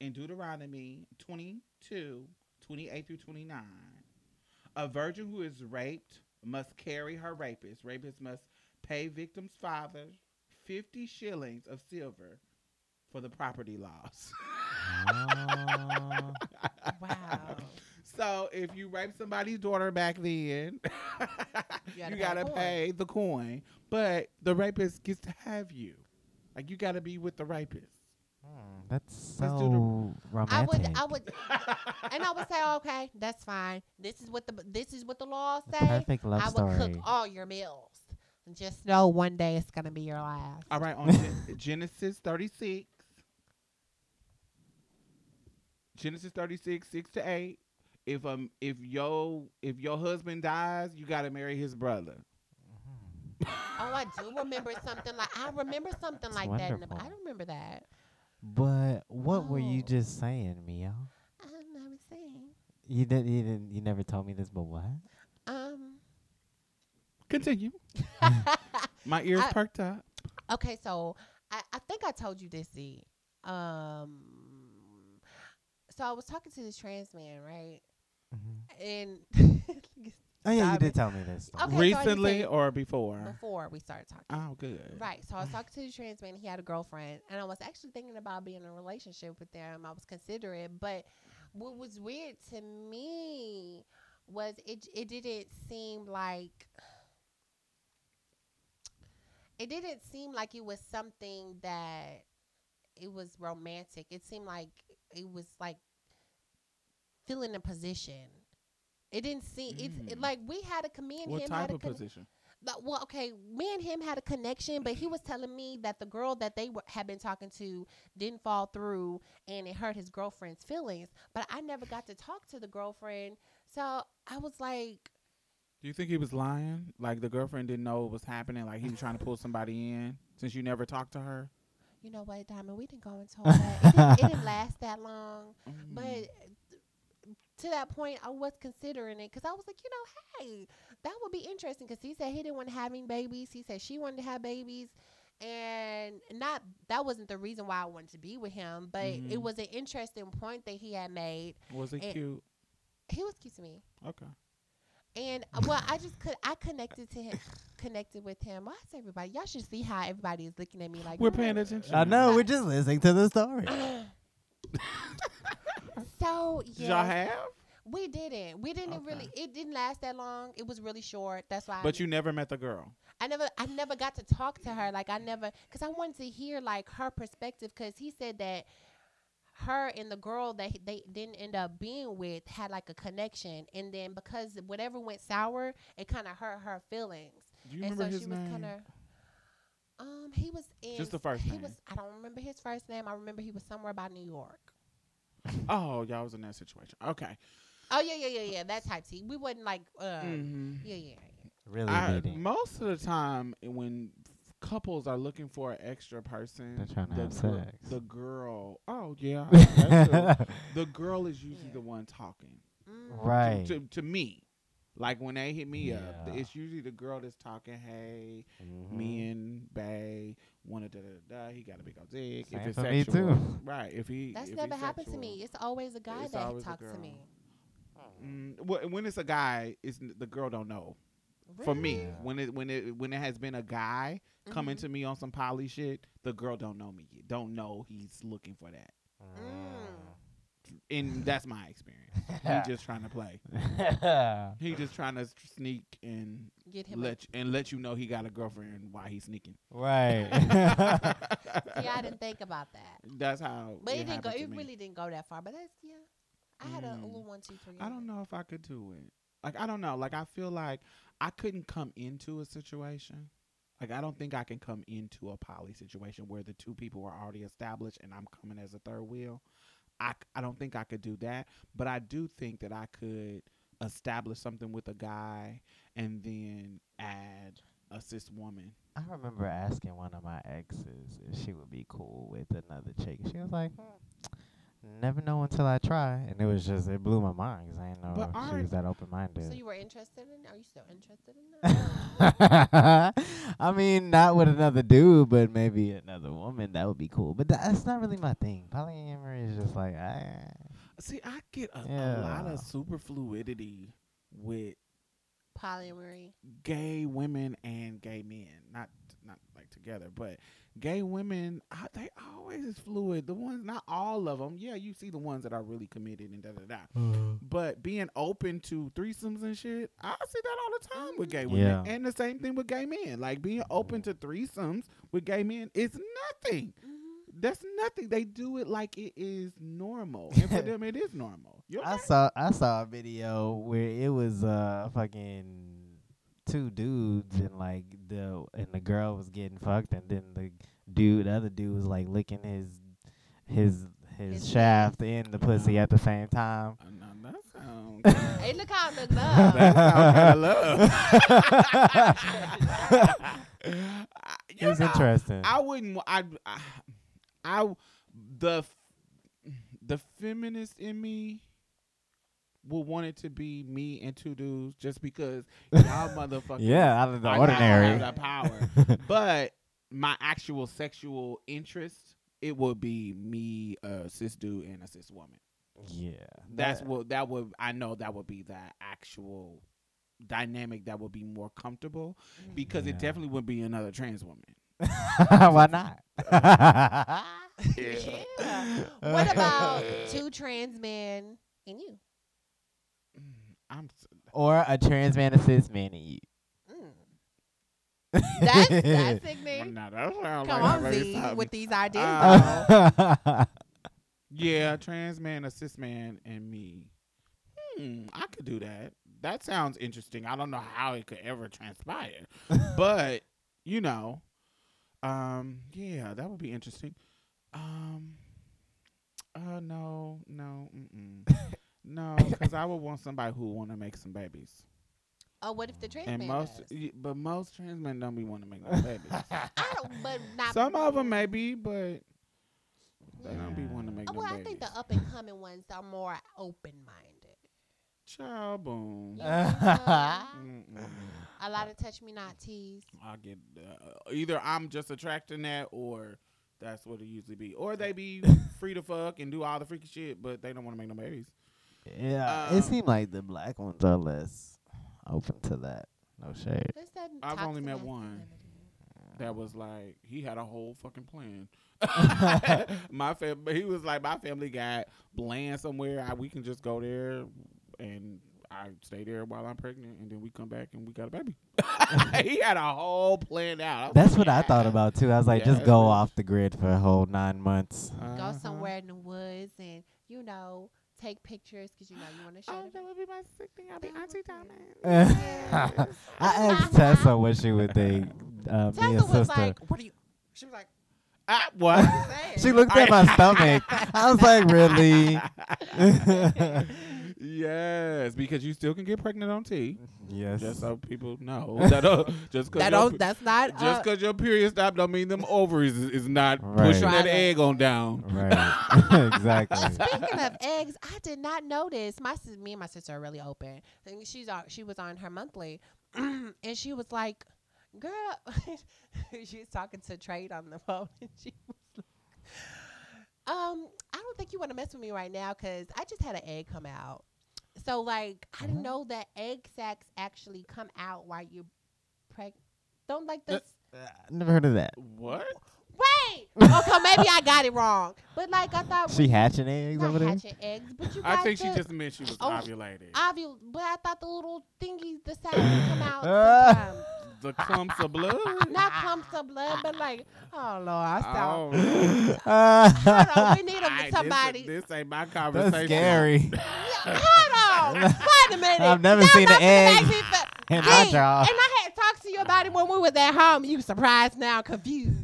C: in Deuteronomy 22, 28 through 29, a virgin who is raped must carry her rapist. Rapist must pay victim's father 50 shillings of silver for the property loss.
A: Oh.
B: Wow.
C: So if you rape somebody's daughter back then, you
B: gotta
C: gotta,
B: pay
C: pay the coin, but the rapist gets to have you. Like you gotta be with the rapist.
A: Hmm, that's
C: Let's do the-
A: so
B: I
A: romantic.
B: would, I would, and I would say, okay, that's fine. This is what the this is what the law
A: The
B: say.
A: perfect love
B: I would
A: story.
B: cook all your meals. Just know one day it's gonna be your last.
C: All right, on Genesis 36. Genesis 36, 6 to 8. If um if yo if your husband dies, you gotta marry his brother.
A: Mhm.
B: Oh, I do remember something like I remember something
A: That's
B: like that. In the, I
A: wonderful.
B: remember that.
A: But what were you
B: Oh.
A: just saying, Mia?
B: I'm never saying.
A: You did. You didn't. You never told me this. But what?
B: Um.
C: Continue. My ears
B: I-
C: perked up.
B: okay, so I, I think I told you this. Z. Um. So I was talking to this trans man, right?
A: Mhm.
B: And
A: Oh yeah, you did tell me this. story.
B: Okay, so I
C: Recently
B: said-
C: or before?
B: before we started talking.
C: Oh, good.
B: Right. So I was talking to the trans man. He had a girlfriend, and I was actually thinking about being in a relationship with them. I was considering, but what was weird to me was it. It didn't seem like it didn't seem like it was something that it was romantic. It seemed like it was like feeling a position. It didn't seem it's it,
C: Mm.
B: like we had a comedian.
C: What
B: him
C: type
B: had a
C: of
B: con-
C: position?
B: but, well, okay, me and him had a connection, but he was telling me that the girl that they were, had been talking to didn't fall through, and it hurt his girlfriend's feelings. But I never got to talk to the girlfriend, so I was like,
C: Do you think he was lying? Like the girlfriend didn't know what was happening? Like he was trying to pull somebody in since you never talked to her?
B: you know what, Diamond, we didn't go into all that. It didn't, it didn't last that long, but
C: Mm.
B: To that point, I was considering it because I was like, you know, hey, that would be interesting because he said he didn't want having babies. He said she wanted to have babies. And not that wasn't the reason why I wanted to be with him, but it
C: Mhm.
B: was an interesting point that he had made.
C: was it
B: it-
C: cute?
B: He was cute to me,
C: Okay.
B: and uh, well, I just could I connected to him, connected with him. Why is everybody? Y'all should see how everybody is looking at me like
C: We're paying attention.
A: I know. We're just listening to the story.
B: so
C: Did y'all
B: yeah,
C: have?
B: we didn't. We didn't
C: Okay.
B: really. It didn't last that long. It was really short. That's why. I
C: But you never met the girl.
B: I never I never got to talk to her like I never cuz I wanted to hear like her perspective cuz he said that her and the girl that he- they didn't end up being with had like a connection and then because whatever went sour it kind of hurt her feelings
C: Do you
B: and
C: remember
B: so
C: his
B: she was
C: name?
B: kind of um he was in
C: Just the first
B: he
C: name.
B: was I don't remember his first name I remember he was somewhere by New York
C: Oh, y'all was in that situation. Okay.
B: oh yeah yeah yeah yeah that type T we wasn't like uh
C: hmm
B: yeah yeah yeah
A: Really
C: I,
A: meeting.
C: most of the time, when couples are looking for an extra person,
A: They're trying to
C: the
A: have
C: gir-
A: sex.
C: The girl, oh yeah, that's the girl is usually
B: Yeah.
C: the one talking.
B: Mm.
C: To-
A: right.
C: To, to me, like when they hit me up, it's usually the girl that's talking. Hey,
A: Mhm.
C: me and Bay wanted da da da. da. He got a big old dick.
A: Same
C: if it's
A: for me,
C: sexual,
A: too.
C: right? If he
B: that's
C: if
B: never
C: he's
B: happened to me it's always a guy that talks to me
C: Mm, wh- when it's a guy, it's the girl don't know. For me,
A: Yeah.
C: when it when it when it has been a guy coming
B: Mhm.
C: to me on some poly shit, the girl don't know me yet. Don't know he's looking for that. And that's my experience. he just trying to play.
A: Mm.
C: He just trying to sneak and
B: get him
C: let you, and let you know he got a girlfriend while he's sneaking.
A: right.
B: Yeah, I didn't think about that.
C: That's how.
B: But it, didn't go.
C: happened to
B: It
C: me.
B: really didn't go that far. But that's yeah. I had a, a
C: Mm.
B: little one, two, three.
C: I don't know if I could do it. Like I don't know. Like I feel like I couldn't come into a situation. Like I don't think I can come into a poly situation where the two people are already established and I'm coming as a third wheel. I, I don't think I could do that, but I do think that I could establish something with a guy and then add a cis woman.
A: I remember asking one of my exes if she would be cool with another chick. She was like, hmm, "Never know until I try," and it was just it blew my mind because I didn't know
C: But
A: she was that open minded.
B: So you were interested in? Are you still interested in that?
A: I mean, not with another dude, but maybe another woman. That would be cool. But that's not really my thing. Polyamory is just like, ah.
C: See, I get a, a lot of super fluidity with
B: Polyamory.
C: gay women and gay men. Not not like together, but gay women, they always is fluid. The ones, not all of them. Yeah, you see the ones that are really committed and da da da. But being open to threesomes and shit, I see that all the time with gay women.
A: Yeah.
C: And the same thing with gay men. Like being open to threesomes with gay men is nothing.
B: Mm-hmm.
C: That's nothing. They do it like it is normal, and for them, it is normal. You
A: I saw I saw a video where it was uh fucking two dudes and like the and the girl was getting fucked and then the dude the other dude was like licking his his his,
B: His
A: shaft and the pussy at the same time.
C: Uh, no, that sounds. kinda-
B: Hey, look how I look love.
C: that sounds kind of love.
A: It was
C: know,
A: interesting.
C: I wouldn't. I, I, I, the, the feminist in me would want it to be me and two dudes, just because y'all motherfuckers.
A: yeah, out of the
C: I- I
A: ordinary.
C: have that power. but my actual sexual interest, it would be me, a cis dude, and a cis woman.
A: yeah,
C: That's
A: that-
C: what that would. I know that would be the actual dynamic that would be more comfortable because
A: Yeah.
C: it definitely would be another trans woman.
A: Why not?
B: Yeah. What about two trans men and you?
C: Mm, I'm. s-
A: or a trans man, a cis man, and you.
B: Mm. That's that's ignorant.
C: Nah, that sounds
B: Come
C: like
B: on,
C: somebody
B: Z, with these ideas.
C: Uh. Yeah, trans man, a cis man, and me. Hmm, I could do that. That sounds interesting. I don't know how it could ever transpire, but you know, um, yeah, that would be interesting. Um, uh, no, no, mm-mm. no, because I would want somebody who want to make some babies,
B: oh, what if the trans
C: and
B: man
C: most,
B: does?
C: y- but most trans men don't be want to make no babies.
B: I don't, but not
C: Some of them maybe, but they don't be want to make
B: Oh,
C: no
B: well, I
C: babies.
B: think the up and coming ones are more open minded.
C: Child boom.
B: You think so?
C: Mm-mm.
B: A lot of touch me not tease.
C: I get uh, either I'm just attracting that, or that's what it usually be, or they be free to fuck and do all the freaky shit, but they don't want to make no babies.
A: Yeah,
C: Um,
A: it seemed like the black ones are less open to that. No shade.
B: That
C: I've only met one. That was like he had a whole fucking plan. my fam, he was like my family got bland somewhere. I, we can just go there and I stay there while I'm pregnant, and then we come back and we got a baby. he had a whole plan out.
A: That's
C: like,
A: what I thought about too. I was like,
C: Yeah,
A: just go
C: real.
A: off the grid for a whole nine months.
B: Go
C: Uh-huh.
B: somewhere in the woods and, you know, take pictures because, you know, you want to show
C: Oh,
B: them.
C: that would be my sick thing. I'll be
B: That
C: Auntie
B: would be-
A: I asked Tessa what she would think. Uh, me
B: Tessa
A: and
B: was
A: sister.
B: like, what are you? She was like,
C: Ah, what?
B: saying?
A: she looked at my stomach. I was like, really?
C: Yes, because you still can get pregnant on T.
A: yes.
C: Just so people know that uh, just because
B: that don't, that's not.
C: just
B: uh,
C: because your period stopped don't mean them ovaries is, is not
A: Right.
C: pushing that egg on down.
A: right. exactly.
B: Speaking of eggs, I did not notice. My sis, me and my sister are really open. And she's on. She was on her monthly, and she was like, "Girl," she was talking to Trade on the phone, and she was like, "Um, I don't think you want to mess with me right now because I just had an egg come out. So like, I didn't
A: Mhm.
B: know that egg sacs actually come out while you're pregnant. Don't like this."
A: Uh, never heard of that.
C: What?
B: Wait. Okay, maybe I got it wrong. But like I thought
A: She hatching eggs
B: not
A: over there?
B: hatching eggs, but you
C: I think she
B: the
C: just meant she was
B: Oh,
C: ovulated.
B: ovul. But I thought the little thingies, the sacs would come out sometimes.
C: The clumps of blood.
B: Not clumps of blood, but like, oh lord, I saw.
C: Oh,
B: Hold on, we need
C: Aight,
B: a,
C: this-
B: somebody.
C: This, ain't my conversation.
A: That's scary.
B: Hold on, wait a minute.
A: I've never
B: Y'all
A: seen an egg
B: make me fe-
A: in
B: Gee,
A: my
B: and. I had talked to you about it when we was at home. You surprised now, confused.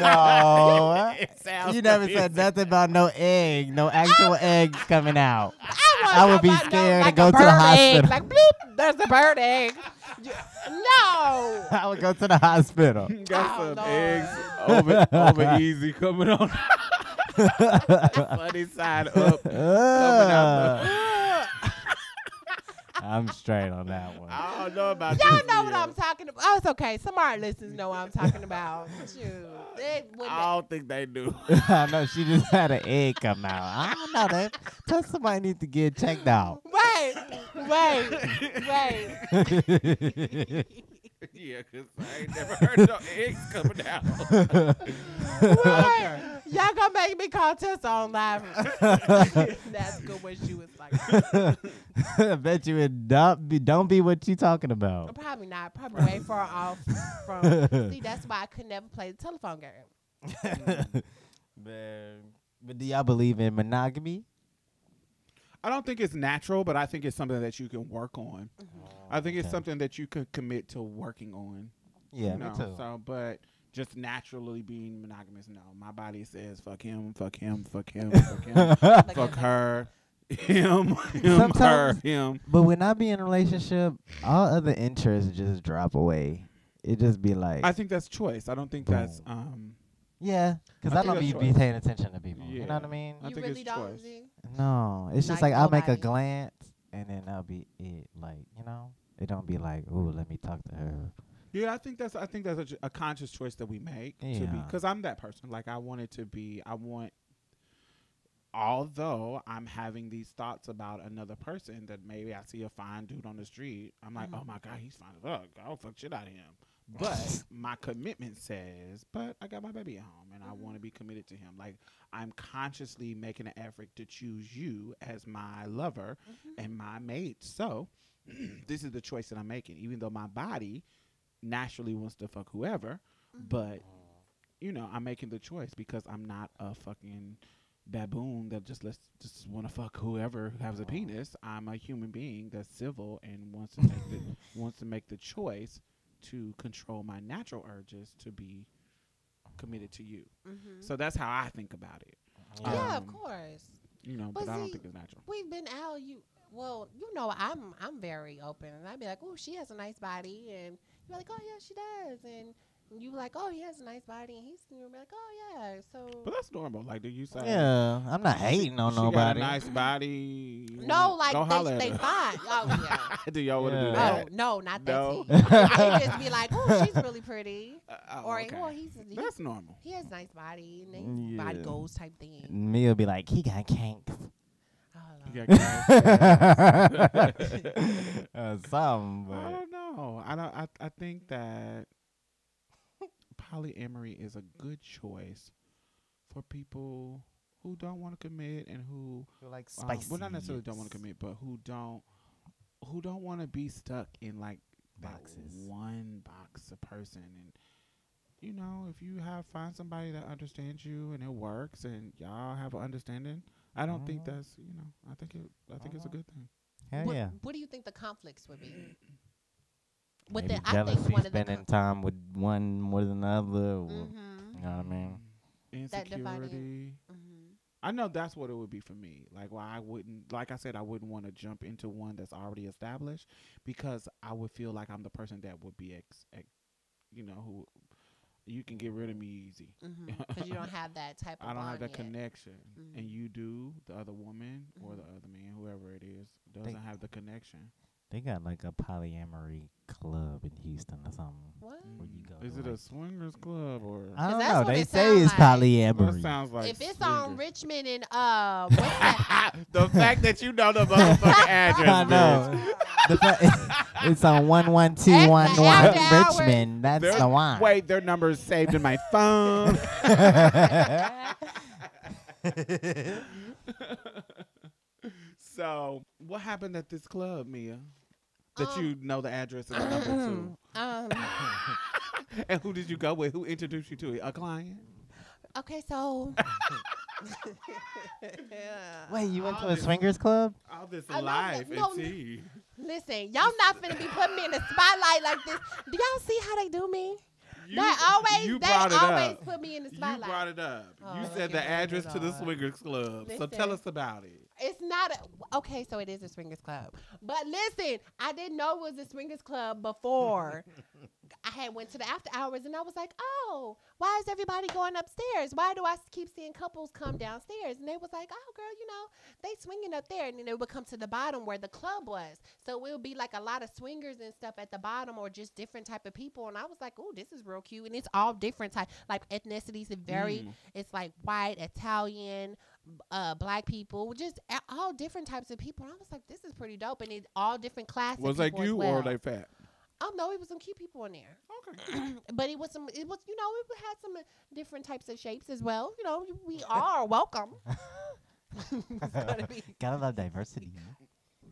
A: No. You never
C: confusing.
A: said nothing about no egg, no actual eggs coming out.
B: I,
A: I would be
B: somebody to know,
A: scared to go to the
B: bird egg,
A: hospital.
B: Like bloop, there's a bird egg. No.
A: I would go to the hospital.
C: Got
B: Oh,
C: some
B: Lord.
C: eggs over, over easy coming on. Funny side up. Coming out the-
A: I'm straight on that one.
C: I don't know about
B: Y'all
C: this oh,
B: know what. I'm talking about. Oh, it's okay. Some of our listeners know what I'm talking about. Shoot. It wouldn't-
C: I don't think they do.
A: I know she just had an egg come out. I don't know that. Tell somebody need to get checked out.
B: Wait, wait, wait.
C: yeah, because I ain't never heard no eggs coming out.
B: Wait. Y'all gonna make me call Tessa on live. That's good when she was like,
A: I bet you it don't be, don't be what you talking about.
B: probably not. Probably way far off from. See, that's why I could never play the telephone game.
A: Man. But do y'all believe in monogamy?
C: I don't think it's natural, but I think it's something that you can work on. I think it's
A: Okay.
C: something that you could commit to working on.
A: Yeah,
C: you
A: me too.
C: So, but just naturally being monogamous, no. My body says fuck him, fuck him, fuck him, fuck him, fuck her, him, him, her, him.
A: But when I be in a relationship, all other interests just drop away. It just be like,
C: I think that's choice. I don't think that's um.
A: yeah, because
C: I
A: I, don't be,
C: that's
A: be paying attention to people. You know what I mean?
C: I
B: You
C: think
B: really
C: it's
B: don't.
C: choice.
B: Z?
A: No, it's just
B: Like
A: like I'll make a glance and then that'll be it. Like you know, it don't be like, oh, let me talk to her.
C: Yeah, I think that's I think that's a, a conscious choice that we make to be
A: Yeah.
C: because I'm that person. Like I want it to be. I want. Although I'm having these thoughts about another person that maybe I see a fine dude on the street, I'm like,
B: Mhm.
C: oh my god, he's fine as fuck. I'll fuck shit out of him. But my commitment says, but I got my baby at home and I want to be committed to him. Like I'm consciously making an effort to choose you as my lover
B: Mhm.
C: and my mate. So this is the choice that I'm making, even though my body naturally wants to fuck whoever,
B: Mhm.
C: but you know, I'm making the choice because I'm not a fucking baboon that just lets just want to fuck whoever has a penis. I'm a human being that's civil and wants to make the wants to make the choice to control my natural urges to be committed to you.
B: Mhm.
C: So that's how I think about it.
B: yeah,
C: um,
B: of course.
C: You know,
B: But
C: but, I don't
B: see,
C: think it's natural.
B: We've been out. You well, you know, I'm I'm very open, and I'd be like, oh, she has a nice body, and you're like, oh yeah, she does, and you like, oh, he has a nice body, and he's you're like, oh yeah, so.
C: But that's normal. Like, do you say?
A: Yeah, I'm not hating on
C: she Got
A: nobody.
C: a nice body.
B: No, like
C: Go holla
B: they,
C: at
B: they
C: her.
B: fine. Oh yeah.
C: do y'all want to
A: Yeah.
C: do
B: Oh no, not that.
C: No.
B: tea. they just be like, oh, she's really pretty,
C: Uh, oh,
B: or
C: okay.
B: well, he's, he's
C: That's normal.
B: he has a nice body, and he body
A: Yeah.
B: goals type thing.
A: Me will be like, he got kinks.
B: Oh,
C: You
B: Lord.
A: uh, something,
C: I don't know. I don't. I, I think that polyamory is a good choice for people who don't want to commit and who
A: like
C: um, well not necessarily don't want to commit, but who don't who don't want to be stuck in like that
A: Boxes.
C: one box a person and you know if you have find somebody that understands you and it works and y'all have an understanding i don't think
A: Mhm.
C: that's you know i think it i think it's a
A: Mhm.
C: good thing
A: Hell
B: what,
A: yeah.
B: what do you think the conflicts would be? With
A: Maybe
B: the, I
A: jealousy,
B: think one of the
A: spending time with one more than the other. Or,
B: mm-hmm.
A: You know what I mean?
C: Insecurity
B: Mm-hmm.
C: I know that's what it would be for me. Like, why I wouldn't, like I said, I wouldn't want to jump into one that's already established because I would feel like I'm the person that would be, ex, ex you know, who you can get rid of me easy.
B: Because you don't have that type of
C: I don't have
B: bond
C: that
B: yet.
C: connection, and
B: Mhm.
C: you do. The other woman or the other man, whoever it is, doesn't have the connection.
A: They got like a polyamory club in Houston or something.
B: What?
A: Where you go
C: Is
A: to,
C: it a swingers club or?
A: I don't know. They
B: it
A: say it's
B: like.
C: That
A: polyamory.
C: sounds like
B: if it's on. Richmond and uh, what's that?
C: the fact that you know the motherfucking address,
A: I know. The fa- it's on one one two one
B: After
A: one
B: hours.
A: Richmond. That's
C: They're-
A: the one.
C: Wait, their number is saved in my phone. so, what happened at this club, Mia? That
B: Um,
C: you know the address and the number
B: um,
C: and who did you go with? Who introduced you to it? A client?
B: okay, so.
A: Wait, you went to a
C: Honest.
A: swingers club?
C: All this
B: I know
C: live
B: no,
C: and tea.
B: Listen, y'all not finna be putting me in the spotlight like this. Do y'all see how they do me?
C: You,
B: they always,
C: you
B: they
C: brought it
B: always
C: up.
B: put me in the spotlight.
C: You brought it up.
B: Oh,
C: you said the address to the swingers club. So tell us about it.
B: It's not a, okay. So it is a swingers club, but listen, I didn't know it was a swingers club before. I had went to the after hours and I was like, oh, why is everybody going upstairs? Why do I keep seeing couples come downstairs? And they was like, oh, girl, you know, they swinging up there, and then they would come to the bottom where the club was. So it would be like a lot of swingers and stuff at the bottom, or just different type of people. And I was like, oh, this is real cute, and it's all different type, like ethnicities. It very
C: Mm.
B: it's like white, Italian, uh, black people, just all different types of people. And I was like, this is pretty dope, and it's all different classes.
C: Was like you
B: well.
C: or they fat?
B: Oh no, it was some cute people in there,
C: Okay.
B: but it was some. It was you know it had some uh, different types of shapes as well. You know, we are welcome. It's gotta be-
A: Gotta love diversity.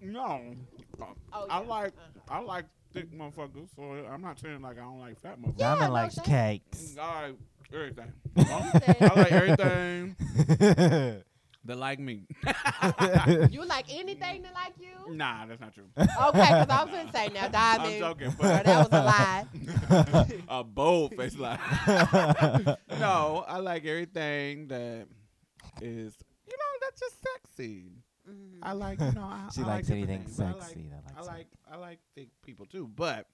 C: No.
B: Oh,
C: I
B: yeah.
C: like
B: Uh-huh.
C: I like thick motherfuckers, so I'm not saying like I don't like fat motherfuckers.
B: Yeah,
A: Diamond
B: no
A: likes
B: shade.
A: cakes.
C: I like everything. I like everything that like me.
B: You like anything that like you?
C: nah, that's not true.
B: Okay, because I was gonna say now, diamond.
C: I'm
B: joking,
C: but
B: that was a lie.
C: a bold face lie. no, I like everything that is, you know, that's just sexy.
B: Mhm.
C: I like, you know, I,
A: She
C: I
A: likes
C: like
A: anything
C: things, but I like-
A: sexy. that
C: I
A: likes
C: like I like thick people too, but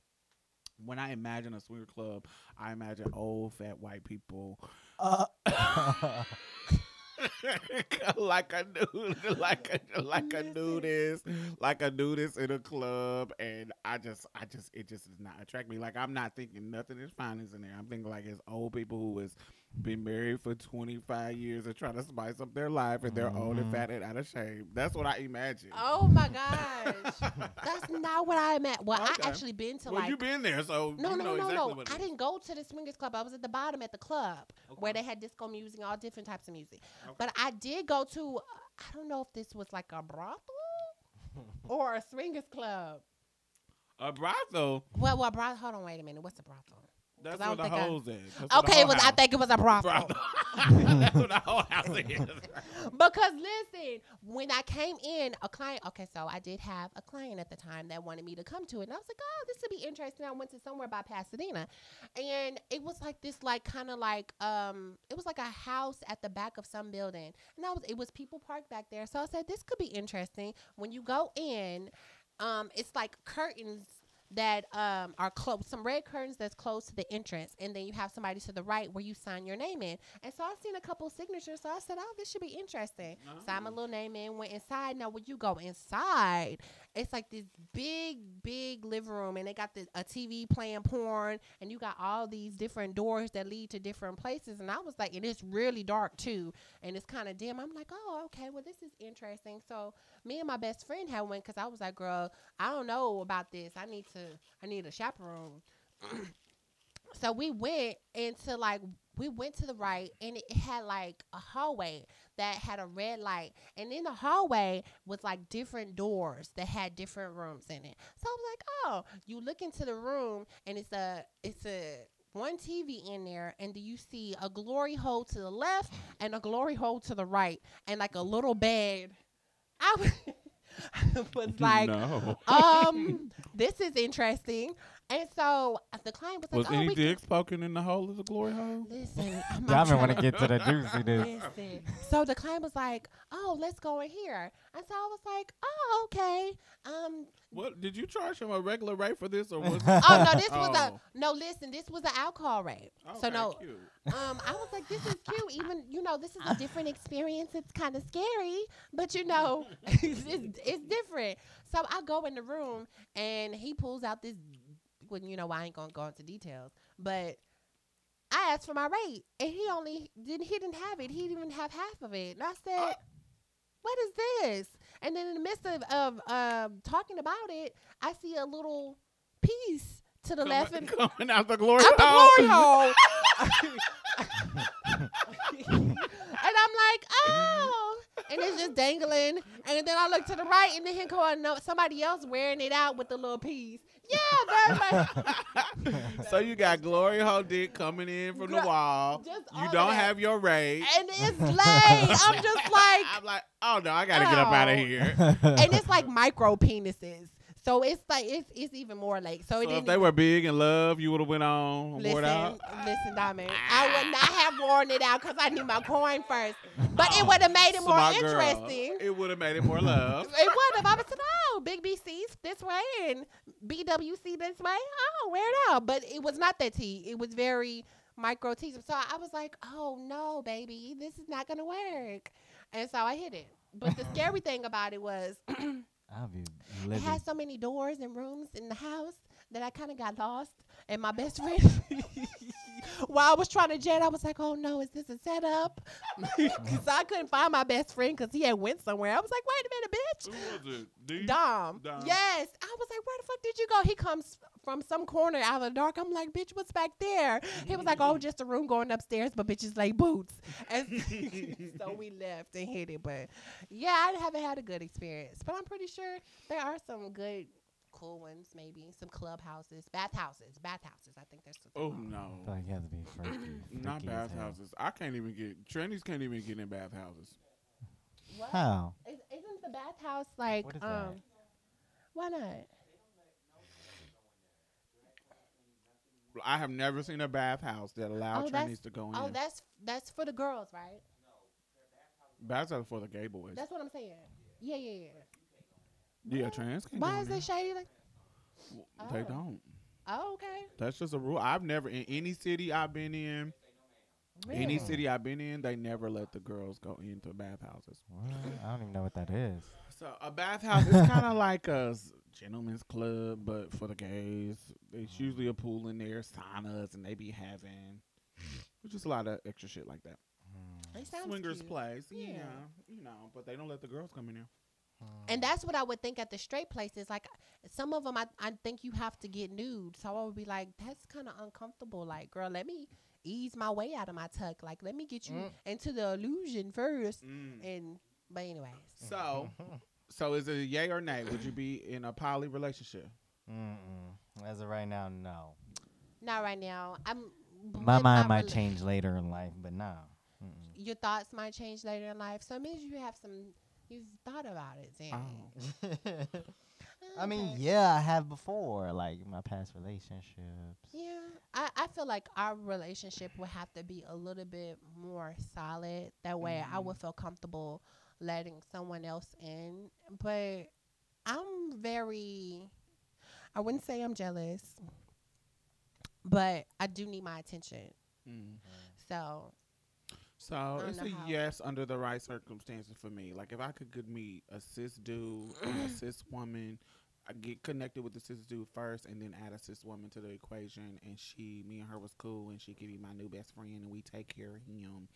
C: when I imagine a swinger club, I imagine old fat white people uh, like a nude, like a like a nudist, like a nudist in a club, and I just, I just, it just does not attract me. Like I'm not thinking nothing is fine is in there. I'm thinking like it's old people who is been married for 25 years and trying to spice up their life, and they're old and
A: Mhm.
C: fat and out of shape. That's what I imagine.
B: Oh my gosh, that's not what I meant. Well,
C: Okay.
B: I actually been to
C: well,
B: like.
C: you been there, so
B: no,
C: you
B: no,
C: know
B: no,
C: exactly
B: no. I didn't go to the swingers club. I was at the bottom at the club where they had disco music, all different types of music.
C: Okay.
B: But I did go to. I don't know if this was like a brothel or a swingers club.
C: A brothel.
B: Well, well, brothel. Hold on, wait a minute. What's a brothel?
C: That's where the
B: I-
C: hoes at. That's where the
B: Okay, was. I think it was a brothel.
C: brothel. That's what the whole house is.
B: because listen, when I came in, a client. Okay, so I did have a client at the time that wanted me to come to it, and I was like, "Oh, this would be interesting." I went to somewhere by Pasadena, and it was like this, like kind of like um, it was like a house at the back of some building, and I was it was people parked back there. So I said, "This could be interesting." When you go in, um, it's like curtains that um are close some red curtains that's close to the entrance and then you have somebody to the right where you sign your name in. And so i've seen a couple signatures so i said oh this should be interesting. Signed my
C: Oh.
B: little name in went inside. Now when you go inside it's like this big big living room and they got the, a tv playing porn and you got all these different doors that lead to different places. And i was like and it's really dark too. And it's kind of dim. I'm like oh okay. Well this is interesting. So me and my best friend had went because i was like girl I don't know about this. I need to I need a chaperone. so we went into like we went to the right and it had like a hallway that had a red light and in the hallway was like different doors that had different rooms in it. So I was like, "Oh, you look into the room and it's a it's a one TV in there, and do you see a glory hole to the left and a glory hole to the right, and like a little bed? I was, I was like,
C: no.
B: um, this is interesting. And so uh, the client was like,
C: was
B: oh,
C: any
B: we
C: dick spoken in the hole of the glory hole?
B: Listen, I'm not
A: Diamond
B: trying
A: want to get to the juicy dude.
B: Listen. So the client was like, "Oh, let's go in here." And so I was like, "Oh, okay." Um.
C: What did you charge him a regular rate for this, or was?
B: Oh no, this was a
C: Oh.
B: no. Listen, this was an alcohol rate. so no.
C: cute.
B: Um. I was like, "This is cute." Even you know, this is a different experience. It's kind of scary, but you know, it's, it's it's different. So I go in the room and he pulls out this. You know, I ain't gonna go into details, but I asked for my rate, and he only didn't. He didn't have it. He didn't even have half of it. And I said, "What is this?" And then in the midst of, of um, talking about it, I see a little piece to the left and
C: Coming, out the glory
B: out the
C: hole.
B: glory hole. and I'm like, oh, and it's just dangling. And then I look to the right, and then here go no, somebody else wearing it out with the little piece. Yeah, that's like,
C: so you got glory hole dick coming in from the wall. You don't
B: that.
C: have your rate.
B: and it's late. I'm just like,
C: I'm like, oh no, I gotta get up out of
B: Oh.
C: here.
B: and it's like micro penises. So it's like it's it's even more like so.
C: So if they were big in love, you would have went on and wore
B: Listen,
C: it out.
B: listen, Diamond. I would not have worn it out because I need my coin first. But it
C: Oh,
B: would have made it more
C: smart girl.
B: interesting.
C: It would have made it more love.
B: It would have. I would have said, oh, Big BC's this way and BWC this way. Oh, wear it out. But it was not that T. It was very micro T. So I was like, oh, no, baby, this is not going to work. And so I hit it. But the scary thing about it was
A: I'll be
B: it had so many doors and rooms in the house that I kind of got lost. And my best friend, while I was trying to jet, I was like, "Oh no, is this a setup?" Because I couldn't find my best friend because he had went somewhere. I was like, "Wait a minute, bitch."
C: Who was it? D?
B: Dom.
C: Dom.
B: Yes. I was like, where the fuck did you go? He comes from some corner out of the dark. I'm like, bitch, what's back there? He was like, oh, mm-hmm. just a room going upstairs, but bitches lay boots. And so we left and hit it. But yeah, I haven't had a good experience. But I'm pretty sure there are some good cool ones, maybe some clubhouses, bathhouses, bathhouses. I think there's. some-
C: Oh
A: I feel
C: no.
A: like it has to be freaky.
C: Not
A: freaky as hell.
C: bathhouses. I can't even get trannies can't even get in bathhouses.
B: What?
A: How?
B: Is, isn't the bathhouse like
A: What is
B: um?
A: that?
B: Why not?
C: I have never seen a bathhouse that allowed
B: Oh, that's-
C: trannies to go in.
B: Oh, that's that's for the girls, right?
C: No, bathhouse for the gay boys.
B: That's what I'm saying. Yeah, yeah, yeah.
C: Yeah, trans can
B: Why
C: go
B: is
C: in
B: that shady? Like,
C: there. They
B: Oh.
C: don't.
B: oh, okay.
C: That's just a rule. I've never in any city I've been in, any city I've been in, they never let the girls go into bathhouses.
A: What? I don't even know what that is.
C: So a bathhouse is kind of like a gentleman's club, but for the gays. It's mm-hmm. usually a pool in there, saunas, and they be having just a lot of extra shit like that.
B: Mm. It
C: Swingers
B: cute.
C: place, yeah.
B: Yeah.
C: you know, but they don't let the girls come in there.
B: And that's what I would think at the straight places. Like some of them, I, I think you have to get nude. So I would be like, that's kind of uncomfortable. Like, girl, let me ease my way out of my tuck. Like, let me get you
A: Mm.
B: into the illusion first. And but anyways,
C: So, so is it a yay or nay? Would you be in a poly relationship?
A: Mm-mm. As of right now, no.
B: not right now. I'm.
A: My mind might
B: rela-
A: change later in life, but no. Mm-mm.
B: Your thoughts might change later in life. So it means you have some. You've thought about it, Danny.
C: Oh.
A: I mean, yeah, I have before, like my past relationships.
B: Yeah, I, I feel like our relationship would have to be a little bit more solid. That way, I
C: Mhm.
B: would feel comfortable letting someone else in. But I'm very, I wouldn't say I'm jealous, but I do need my attention.
C: Mm.
B: So,
C: So it's a
B: how-
C: yes under the right circumstances for me. Like if I could could meet a cis dude and a cis woman, I get connected with the cis dude first, and then add a cis woman to the equation, and she, me and her was cool, and she could be my new best friend, and we take care of him,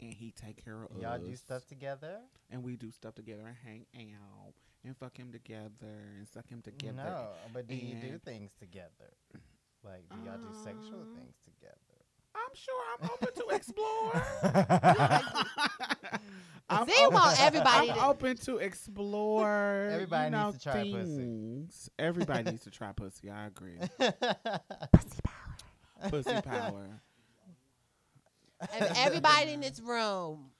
C: and he take care of
A: Y'all
C: us,
A: do stuff together?
C: and we do stuff together and hang out and fuck him together and suck him together.
A: No, but do you do things together? Like, do y'all do sexual
B: Um,
A: things together?
C: I'm sure I'm open to explore. I'm
B: See, you want everybody
C: I'm
B: to-
C: open to explore.
A: Everybody
C: you know,
A: needs to try pussy.
C: Everybody needs to try pussy. I agree.
B: pussy power.
C: Pussy power.
B: And everybody in this room.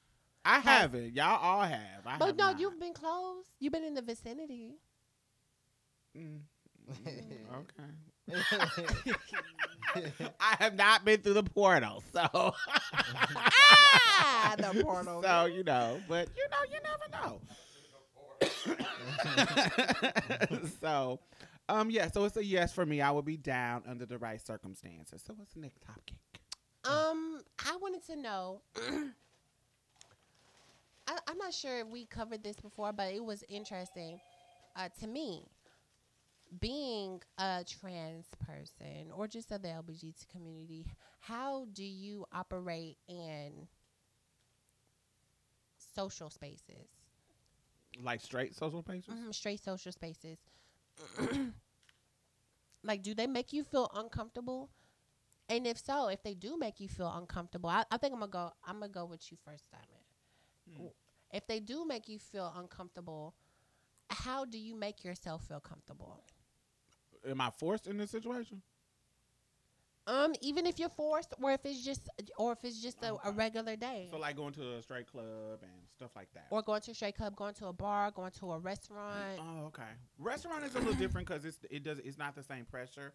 C: I have it. Y'all all have. I
B: But
C: have
B: no,
C: not.
B: you've been close. You've been in the vicinity.
C: Mm, mm, okay. I have not been through the portal, so.
B: ah, the portal.
C: So you know, but you know, you never know. so, um, yeah. So it's a yes for me. I would be down under the right circumstances. So what's the next topic?
B: Um, I wanted to know. I, I'm not sure if we covered this before, but it was interesting uh, to me. Being a trans person or just of the LGBT community, how do you operate in social spaces,
C: Like straight social pages?
B: Mhm, straight social spaces? like, do they make you feel uncomfortable? And if so, if they do make you feel uncomfortable, I, I think I'm gonna go. I'm gonna go with you first, Diamond.
C: Hmm.
B: If they do make you feel uncomfortable, how do you make yourself feel comfortable?
C: Am I forced in this situation?
B: Um, even if you're forced, or if it's just, or if it's just a,
C: Okay.
B: a regular day,
C: So like going to a straight club and stuff like that.
B: or going to a straight club, going to a bar, going to a restaurant.
C: Oh, okay. Restaurant is a little different because it's it does it's not the same pressure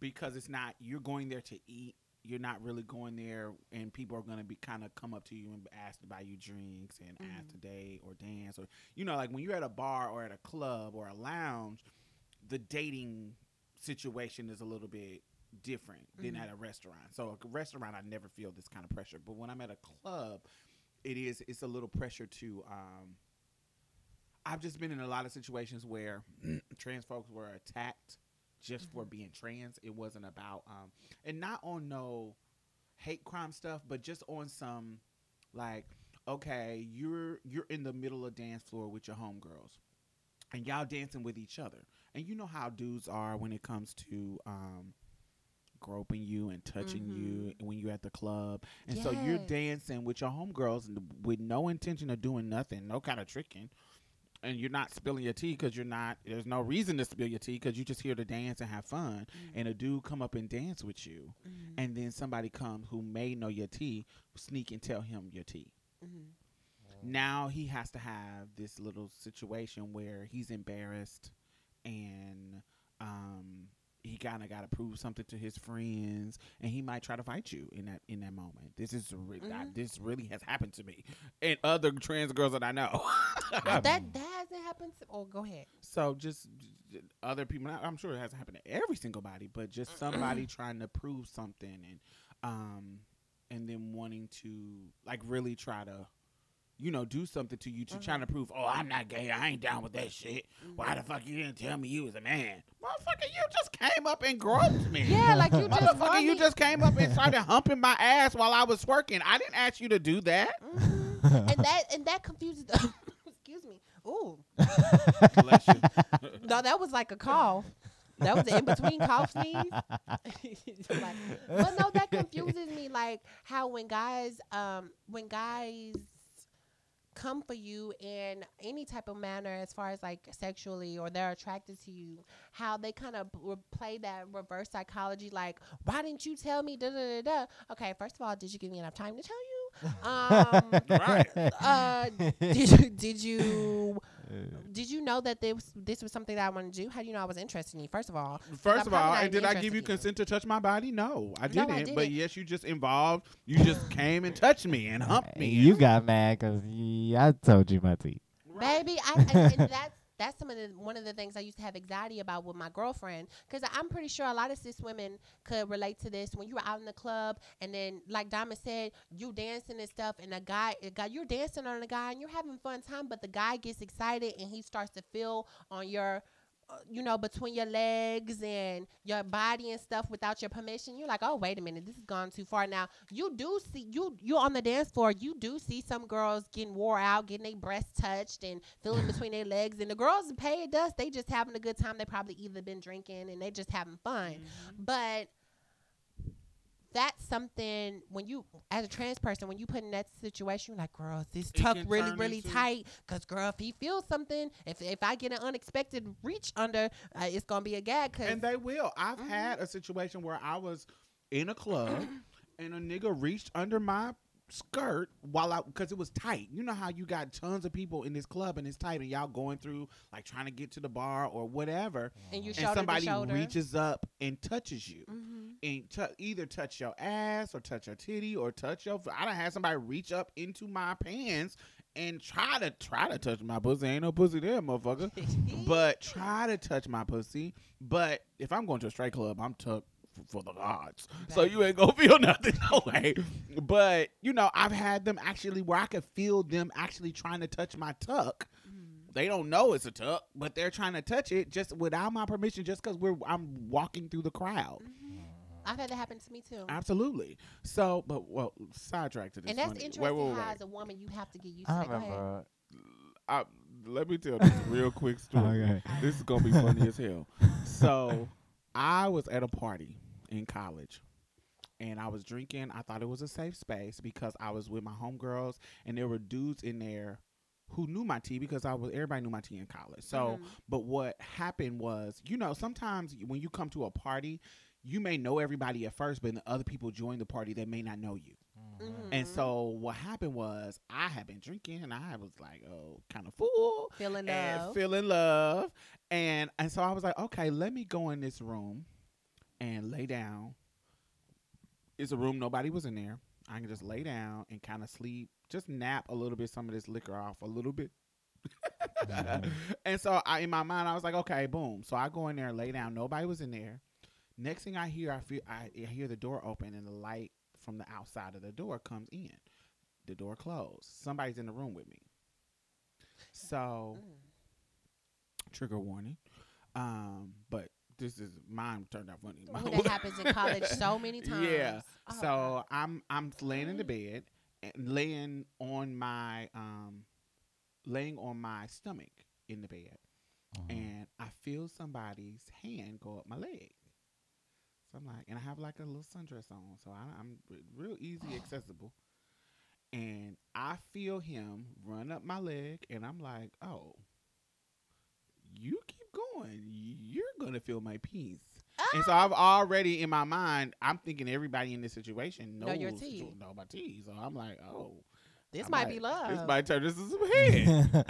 C: because it's not you're going there to eat. You're not really going there, and people are gonna be kind of come up to you and ask to buy you drinks and ask to date or dance or you know like when you're at a bar or at a club or a lounge, the dating situation is a little bit different than
B: Mhm.
C: at a restaurant. So a restaurant, I never feel this kind of pressure, but when I'm at a club, it is it's a little pressure to um, I've just been in a lot of situations where trans folks were attacked just for being trans. It wasn't about um and not on no hate crime stuff, but just on some like okay, you're you're in the middle of dance floor with your homegirls and y'all dancing with each other. And you know how dudes are when it comes to um groping you and touching you when you're at the club. And so you're dancing with your homegirls with no intention of doing nothing, no kind of tricking and you're not spilling your tea because you're not. There's no reason to spill your tea because you just here to dance and have fun. And a dude come up and dance with you,
B: Mhm.
C: and then somebody comes who may know your tea, sneak and tell him your tea.
B: Mhm.
C: Now he has to have this little situation where he's embarrassed, and um, he kind of got to prove something to his friends, and he might try to fight you in that in that moment. This is re- that-
B: Mhm.
C: this really has happened to me and other trans girls that I know.
B: that that hasn't happened. To, oh, go ahead.
C: So just j- other people. I- I'm sure it hasn't happened to every single body, but just somebody trying to prove something and um and then wanting to like really try to you know do something to you to trying to prove oh I'm not gay I ain't down with that shit. Why the fuck you didn't tell me you was a man? Motherfucker, you just came up and groped me.
B: Yeah, like you just
C: Motherfucker,
B: on
C: you just came up and started humping my ass while I was twerking. I didn't ask you to do that.
B: Mhm. and that and that confuses. The, excuse me. Ooh,
C: Bless you.
B: no, that was like a cough. That was an in between cough sneeze. like, but no, that confuses me. Like how when guys, um, when guys come for you in any type of manner, as far as like sexually, or they're attracted to you, how they kind of re- play that reverse psychology. Like, why didn't you tell me? Da da da da. Okay, first of all, did you give me enough time to tell you? Um,
C: Right.
B: uh, did you did you did you know that this this was something that I wanted to do? How do you know I was interested in you? First of all,
C: First of all, and did I give you
B: in you.
C: consent to touch my body? No, I
B: No, I
C: didn't. But
B: didn't.
C: yes, you just involved. You just came and touched me and humped me.
A: you got mad because I told you my teeth.
B: baby, I and, and that's that's some of the one of the things I used to have anxiety about with my girlfriend because I'm pretty sure a lot of cis women could relate to this. When you were out in the club and then, like Diamond said, you dancing and stuff, and a guy, a guy, you're dancing on a guy and you're having fun time, but the guy gets excited and he starts to feel on your. You know, between your legs and your body and stuff without your permission, you're like, oh, wait a minute, this has gone too far. Now, you do see you you on the dance floor, you do see some girls getting wore out, getting their breasts touched and feeling between their legs, and the girls pay dust. They just having a good time. They probably either been drinking and they just having fun. Mm-hmm. But that's something when you, as a trans person, when you put in that situation, you're like, girl, is this tuck really, really
C: into-
B: tight? Cause girl, if he feels something, if if I get an unexpected reach under, uh, it's gonna be a gag. Cause
C: And they will. I've
B: Mhm.
C: had a situation where I was in a club and a nigga reached under my skirt while I because it was tight. You know how you got tons of people in this club and it's tight and y'all going through like trying to get to the bar or whatever.
B: and you
C: and somebody reaches up and touches you.
B: Mhm.
C: And t- either touch your ass or touch your titty or touch your. I done had somebody reach up into my pants and try to try to touch my pussy. Ain't no pussy there, motherfucker. but try to touch my pussy. But if I'm going to a straight club, I'm tucked f- for the gods. So you ain't gonna feel nothing, no way. But you know, I've had them actually where I could feel them actually trying to touch my tuck.
B: Mhm.
C: They don't know it's a tuck, but they're trying to touch it just without my permission, just because we're I'm walking through the crowd.
B: Mhm. I've had that happen to me too.
C: Absolutely. So, but well, sidetrack to this.
B: and that's
C: one.
B: interesting
C: Wait, wait,
B: how as a woman you have to get used to
A: I
B: that. Go ahead.
A: remember.
C: I, let me tell this real quick story.
A: Okay.
C: This is gonna be funny as hell. So, I was at a party in college, and I was drinking. I thought it was a safe space because I was with my homegirls, and there were dudes in there who knew my tea because I was everybody knew my tea in college. So,
B: Mhm.
C: but what happened was, you know, sometimes when you come to a party, you may know everybody at first, but then other people join the party that may not know you. And
B: Mhm.
C: so what happened was I had been drinking and I was like, oh, kind of full
B: feeling
C: and
B: love.
C: feeling love. And and so I was like, okay, let me go in this room and lay down. It's a room nobody was in there. I can just lay down and kind of sleep, just nap a little bit, some of this liquor off a little bit. and so I, in my mind, I was like, okay, boom. So I go in there and lay down. Nobody was in there. Next thing I hear, I feel I hear the door open and the light from the outside of the door comes in. The door closed. Somebody's in the room with me. So
B: Mm.
C: trigger warning. Um, but this is mine turned out funny.
B: Ooh, that happens in college so many times.
C: Yeah.
B: Oh,
C: so
B: God.
C: I'm I'm laying in the bed and laying on my um laying on my stomach in the bed and I feel somebody's hand go up my leg. I'm like, and I have like a little sundress on, so I, I'm real easy accessible. And I feel him run up my leg, and I'm like, oh, you keep going, you're gonna feel my peace. And so I've already in my mind, I'm thinking everybody in this situation knows
B: Know your tea.
C: know my tea. So I'm like, oh,
B: This might be love.
C: This might turn this into some head.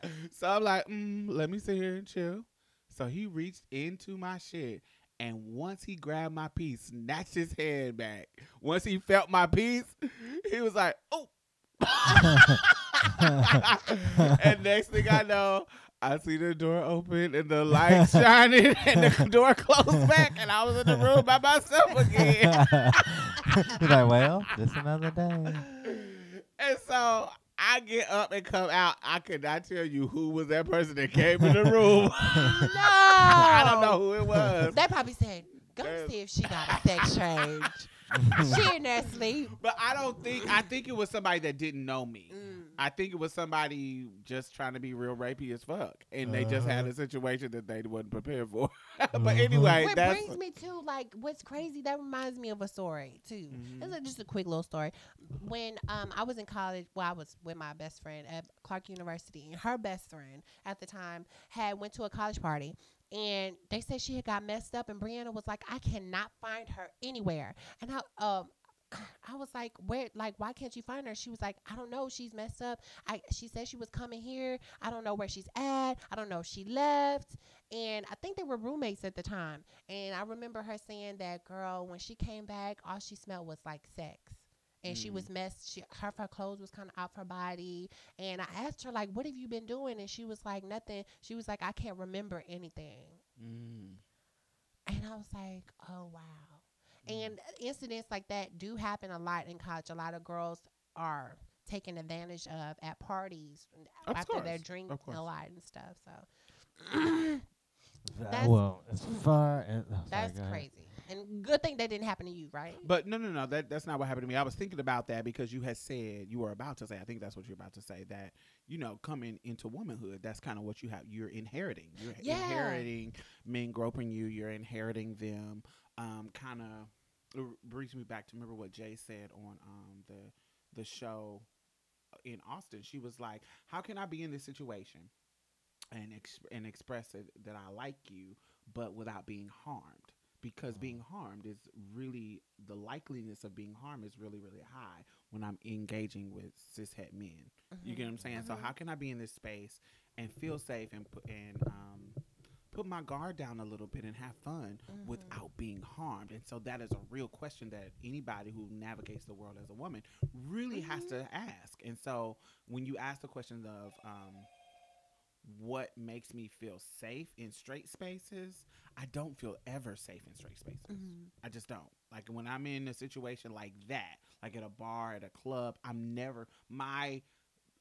C: so I'm like, mm, let me sit here and chill. So he reached into my shit. And once he grabbed my piece, snatched his head back. Once he felt my piece, he was like, oh. and next thing I know, I see the door open and the light shining and the door closed back and I was in the room by myself again.
A: You're like, well, just another day.
C: And so I get up and come out. I could not tell you who was that person that came in the room.
B: no.
C: Oh, I don't know who it was.
B: They probably said, "Go
C: Yes.
B: see if she got a sex change." she in there sleep.
C: But I don't think I think it was somebody that didn't know me.
B: Mm.
C: I think it was somebody just trying to be real rapey as fuck, and they just had a situation that they wasn't prepared for. but
A: Mhm.
C: anyway,
B: What
C: that's
B: brings me to like what's crazy? That reminds me of a story too.
C: Mhm.
B: This is just a quick little story. When um I was in college, well I was with my best friend at Clark University, and her best friend at the time had went to a college party. And they said she had got messed up, and Brianna was like, "I cannot find her anywhere." And I um I was like, where, like, why can't you find her? She was like, I don't know. She's messed up. I, she said she was coming here. I don't know where she's at. I don't know if she left. And I think they were roommates at the time. And I remember her saying that girl, when she came back, all she smelled was like sex. And she
C: Mm.
B: was messed. She, her, her clothes was kind of off her body. And I asked her, like, what have you been doing? And she was like, nothing. She was like, I can't remember anything.
C: Mm.
B: And I was like, oh, wow. And incidents like that do happen a lot in college. A lot of girls are taken advantage of at parties
C: Of
B: after they're drinking a lot and stuff. So That's-
A: well, as far as oh,
B: that's
A: go
B: crazy. And good thing that didn't happen to you, right?
C: But no, no, no. That that's not what happened to me. I was thinking about that because you had said you were about to say. I think that's what you're about to say. That you know, coming into womanhood, that's kind of what you have. You're inheriting. You're
B: Yeah.
C: inheriting men groping you. You're inheriting them. Um, kind of brings me back to remember what Jay said on um the the show in Austin. She was like, "How can I be in this situation and ex- and express it that I like you, but without being harmed?" Because being harmed is really the likeliness of being harmed is really really high when I'm engaging with cishet men. You get what I'm saying? So
B: Mhm.
C: how can I be in this space and feel safe and put and um put my guard down a little bit and have fun
B: Mhm.
C: without being harmed? And so that is a real question that anybody who navigates the world as a woman really has to ask. And so when you ask the question of um what makes me feel safe in straight spaces, I don't feel ever safe in straight spaces.
B: Mhm.
C: I just don't. Like when I'm in a situation like that, like at a bar, at a club, I'm never my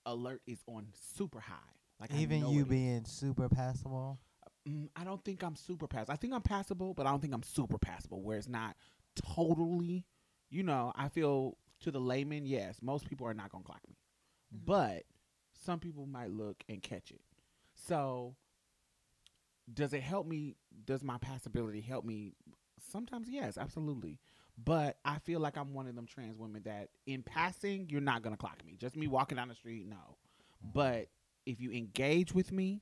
C: alert is on super high. Like
A: Even you
C: it is.
A: being super passable.
C: Mm, I don't think I'm super passable. I think I'm passable, but I don't think I'm super passable. Where it's not totally, you know. I feel to the layman, yes, most people are not gonna clock me,
B: Mhm.
C: but some people might look and catch it. So, does it help me? Does my passability help me? Sometimes, yes, absolutely. But I feel like I'm one of them trans women that, in passing, you're not gonna clock me. Just me walking down the street, no. But if you engage with me,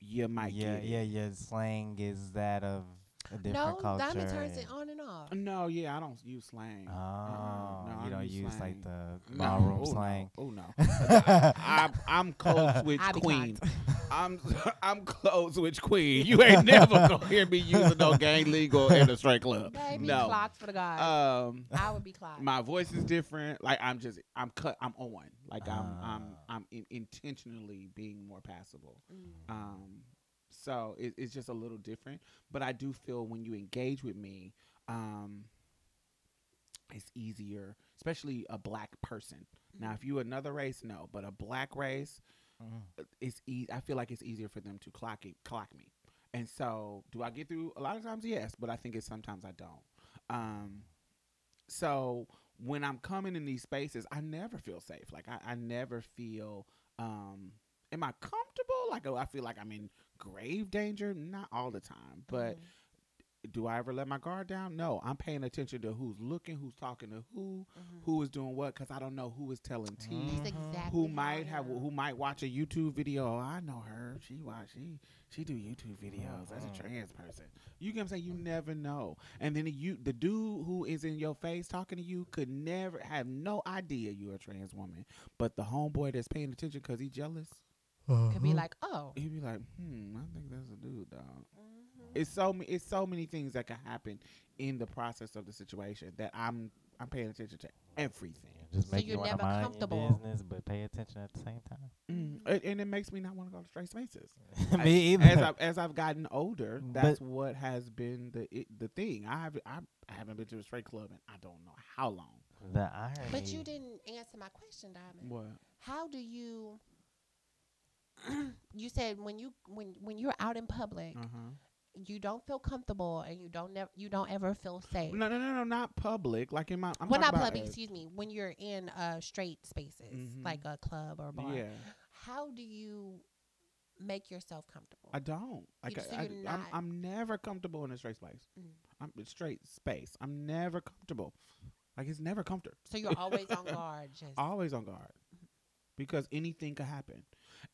C: you might
A: yeah,
C: get it.
A: yeah, your slang is that of a different
B: No,
A: culture.
B: Diamond turns it on and off.
C: No, yeah, I don't use slang.
A: Oh,
C: Uh-uh. No, I
A: you
C: don't
A: don't
C: use
A: use
C: slang.
A: like the
C: No.
A: ballroom
C: Oh,
A: slang.
C: No. Oh no, I'm I'm code switch queen. I'm I'm code switch queen. You ain't never gonna hear me using no gang legal in a straight club.
B: Baby,
C: no.
B: clocked for the guys.
C: Um,
B: I would be clocked.
C: my voice is different. Like I'm just I'm cut. I'm on. Like I'm I'm
A: Ah.
C: I'm in, intentionally being more passable.
B: Mm.
C: Um, so it, it's just a little different. But I do feel when you engage with me, um, it's easier, especially a black person. Now, if you another race, no, but a black race,
A: Mm.
C: uh, it's e- I feel like it's easier for them to clock it, clock me. And so, do I get through a lot of times? Yes, but I think it's sometimes I don't. Um, so when I'm coming in these spaces, I never feel safe. Like I, I never feel. Um, am I comfortable? Like oh, I feel like I'm in grave danger. Not all the time, but
B: Mhm.
C: do I ever let my guard down? No, I'm paying attention to who's looking, who's talking to who,
B: Mhm.
C: who is doing what, because I don't know who is telling tea.
B: That's
A: Mhm.
B: exactly
C: Who might have who might watch a YouTube video? Oh, I know her. She watch she she do YouTube videos. That's a
A: Mhm.
C: trans person. You get what I'm saying? You never know. And then you the dude who is in your face talking to you could never have no idea you're a trans woman. But the homeboy that's paying attention because he's jealous,
B: Could be like, oh.
C: he'd be like, hmm, I think that's a dude, dog.
B: Mhm.
C: It's so ma- it's so many things that can happen in the process of the situation that I'm I'm paying attention to everything.
A: Just
B: So
A: make
B: you're
A: you
B: never
A: mind
B: comfortable.
A: your business, but pay attention at the same time.
C: Mm. And, and it makes me not want to go to straight spaces.
A: Me either.
C: as I've, as I've gotten older,
A: But-
C: that's what has been the it, the thing. I have I, I haven't been to a straight club in I don't know how long.
A: the irony.
B: But you didn't answer my question, Diamond.
C: What?
B: How do you? you said when you when when you're out in public,
C: Uh huh.
B: you don't feel comfortable and you don't never you don't ever feel safe.
C: No, no, no, no, not public. Like in my. I'm
B: well, not public. Excuse me. When you're in uh straight spaces,
C: Mhm.
B: like a club or a bar,
C: Yeah,
B: how do you make yourself comfortable?
C: I don't. Like
B: so
C: I, I, I'm, I'm never comfortable in a straight space.
B: Mm.
C: I'm in straight space. I'm never comfortable. Like it's never comfortable.
B: so you're always on guard. Just
C: always on guard because anything could happen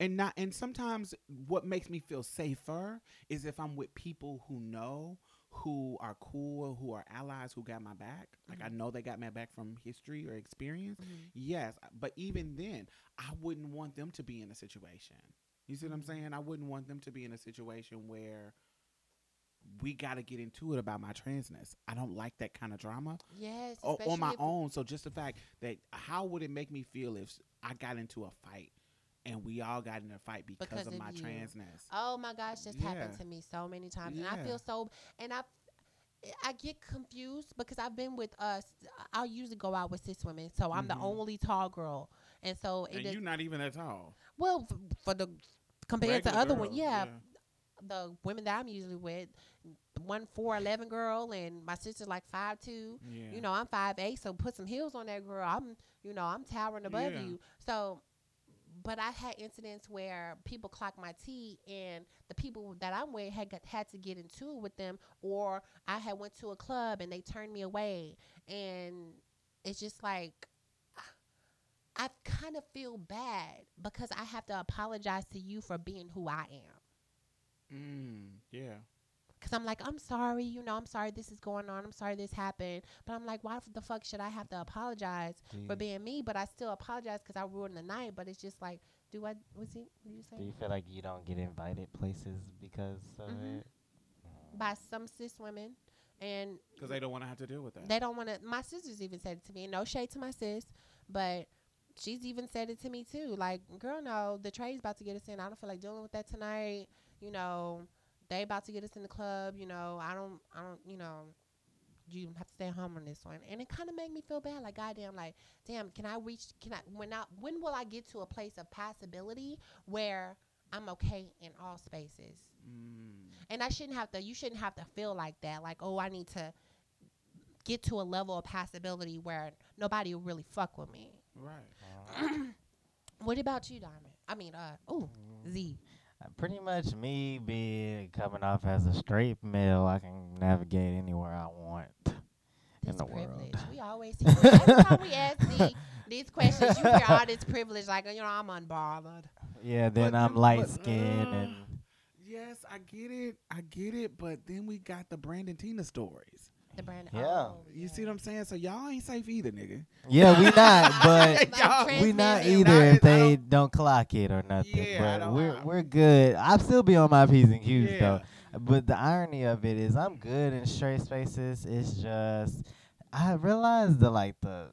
C: and not and sometimes what makes me feel safer is if i'm with people who know who are cool who are allies who got my back like i
B: Mhm.
C: know they got my back from history or experience
B: Mhm.
C: yes but even then i wouldn't want them to be in a situation you see what i'm
B: Mhm.
C: saying i wouldn't want them to be in a situation where we got to get into it about my transness i don't like that kind of drama
B: yes,
C: o- on my own. So just the fact that how would it make me feel if I got into a fight and we all got in a fight because,
B: Because
C: of,
B: of
C: my
B: you.
C: transness?
B: Oh my gosh, this happened to me so many times, and I feel so. And I, I get confused because I've been with us. I usually go out with cis women, so I'm
C: Mhm.
B: the only tall girl, and so it
C: and you're not even that tall.
B: well f- for the compared to
C: Regular
B: other ones,
C: girls,
B: yeah, the women that I'm usually with, one four eleven girl, and my sister's like five two.
C: yeah.
B: You know, I'm five eight, so put some heels on that girl. I'm, you know, I'm towering above
C: Yeah.
B: you. So, but I had incidents where people clock my tea, and the people that I'm with had got, had to get into it with them, or I had went to a club and they turned me away, and it's just like. I kind of feel bad because I have to apologize to you for being who I am.
C: Mm, yeah.
B: Cause I'm like, I'm sorry, you know, I'm sorry this is going on. I'm sorry this happened. But I'm like, why the fuck should I have to apologize
A: do,
B: for being me? But I still apologize because I ruined the night. But it's just like, do I? Was he? What did you
A: do you feel like you don't get invited places because of
B: Mhm.
A: it?
B: By some cis women, and
C: Because they don't want to have to deal with that.
B: they don't want to. My sisters even said it to me. No shade to my sis, but she's even said it to me too. Like, girl, no, the trade's about to get us in. I don't feel like dealing with that tonight. You know, they about to get us in the club. You know, I don't, I don't, you know, you have to stay home on this one. And it kind of made me feel bad. Like, goddamn, like, damn, can I reach? Can I? When I? When will I get to a place of possibility where I'm okay in all spaces?
C: mm,
B: And I shouldn't have to. You shouldn't have to feel like that. Like, oh, I need to get to a level of possibility where nobody will really fuck with me.
C: right.
A: Mm.
B: What about you, Diamond? I mean, uh, oh, Z.
A: Uh, Pretty much me being coming off as a straight male, I can navigate anywhere I want.
B: This
A: the
B: privilege.
A: world.
B: We always hear every time we ask Z these questions. You hear all this privilege, like you know, I'm unbothered.
A: Yeah, then
C: But
A: I'm
C: you-
A: light
C: but,
A: skinned
C: uh,
A: and
C: Yes, I get it. I get it. But then we got the Brandon Teena stories.
B: The brand.
A: Yeah.
B: Oh,
C: You see what I'm saying? So y'all ain't safe either, nigga.
A: yeah, we not, but
C: Y'all-
A: we not either if they
C: don't-
A: don't, clock it or nothing.
C: Yeah, I
A: but
C: don't-
A: we're we're good. I'll still be on my p's and q's
C: Yeah.
A: though. But the irony of it is, I'm good in straight spaces. It's just I realize the like the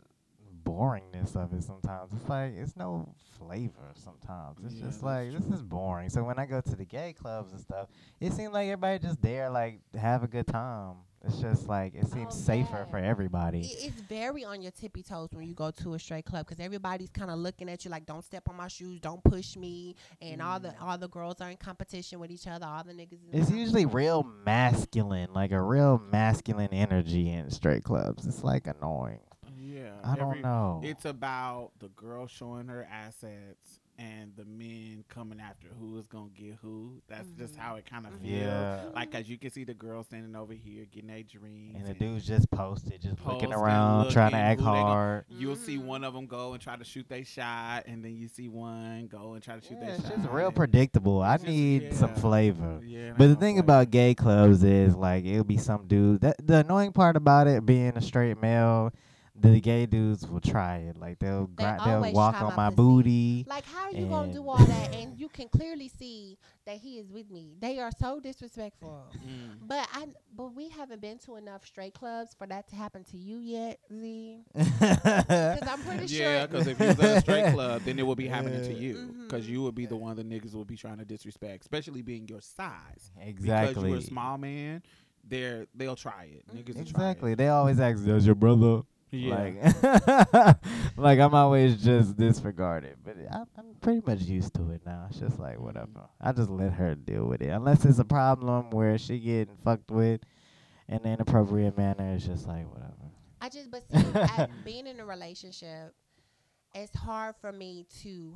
A: boringness of it sometimes. It's like it's no flavor sometimes. It's
C: Yeah,
A: just
C: that's
A: like this is boring. So when I go to the gay clubs and stuff, it seems like everybody just there like have a good time. It's just like it seems
B: Oh,
A: safer
B: yeah.
A: for everybody.
B: It- It's very on your tippy toes when you go to a straight club because everybody's kind of looking at you like, "Don't step on my shoes, don't push me," and all the
C: Mm.
B: all the girls are in competition with each other. All the niggas. in
A: It's
B: competition.
A: usually real masculine, like a real masculine energy in straight clubs. It's like annoying.
C: Yeah.
A: I don't know.
C: It's about the girl showing her assets and the men coming after who is gonna get who. That's just
B: Mhm.
C: how it kind of
B: Mhm.
C: feels.
A: Yeah.
C: Like, as you can see the girl standing over here getting their dreams.
A: And the dude's just posted, just looking
C: Posting,
A: around, trying to act
C: who they gon-
A: hard.
C: You'll see
B: Mhm.
C: one of them go and try to shoot their shot, and then you see one go and try to shoot
A: Yeah,
C: their
A: it's just real predictable. I
C: just-
A: need some flavor.
C: Yeah,
A: But the thing
C: flavor.
A: about gay clubs is like it'll be some dude. That the annoying part about it being a straight male, the gay dudes will try it. Like they'll
B: They
A: grind, they'll walk on
B: my
A: my booty.
B: Like, how are you gonna do all that and you can clearly see that he is with me? They are so disrespectful.
C: Mm.
B: But I, but we haven't been to enough straight clubs for that to happen to you yet, Z. Because I'm pretty
C: Yeah,
B: sure.
C: because if you was at a straight club, then it would be happening to you. Because
B: Mhm.
C: you would be the one the niggas would be trying to disrespect, especially being your size. Because
A: exactly.
C: you're a small man, they're they'll try it. Niggas will
A: Exactly.
C: try
A: They always ask, "Does your brother?"
C: It. Yeah.
A: Like, like I'm always just disregarded, but I, I'm pretty much used to it now. It's just like mm-hmm. whatever. I just let her deal with it, unless it's a problem where she getting fucked with in an inappropriate manner. It's just like whatever.
B: I just, but see, at being in a relationship, it's hard for me to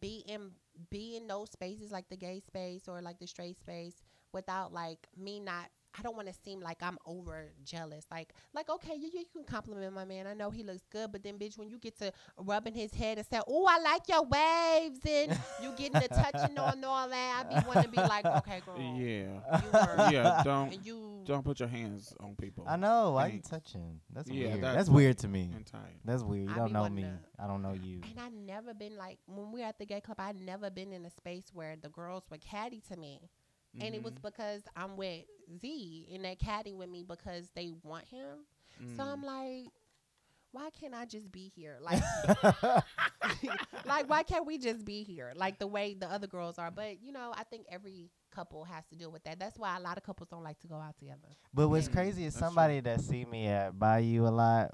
B: be in be in those spaces like the gay space or like the straight space without like me not. I don't want to seem like I'm over jealous. Like, like okay, you, you can compliment my man. I know he looks good, but then, bitch, when you get to rubbing his head and say, "Oh, I like your waves," and you getting the touching on all that, I be want to be like, "Okay, girl,
C: yeah.
B: you were,
C: yeah. Don't
B: you
C: don't put your hands on people.
A: I know. Why you touching? That's
C: Yeah,
A: weird.
C: that's
A: That's, weird to me.
C: And.
A: That's weird. You
B: I
A: don't know me.
B: to-
A: I don't know you.
B: And I've never been like when we were at the gay club. I'd never been in a space where the girls were catty to me, and it was
C: Mhm.
B: because I'm with Z and they're catting with me because they want him. So
C: Mm.
B: I'm like, why can't I just be here? Like, like why can't we just be here? Like the way the other girls are. But you know, I think every couple has to deal with that. That's why a lot of couples don't like to go out together.
A: But what's
C: Mm,
A: crazy is
C: that's true.
A: somebody that see me at Bayou a lot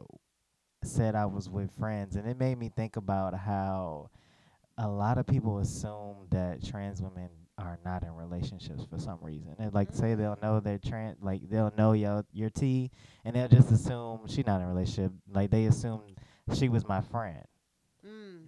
A: said I was with friends, and it made me think about how a lot of people assume that trans women are not in relationships for some reason. And like say they'll know they're trans, like they'll know your your T, and they'll just assume she not in a relationship. Like they assume she was my friend.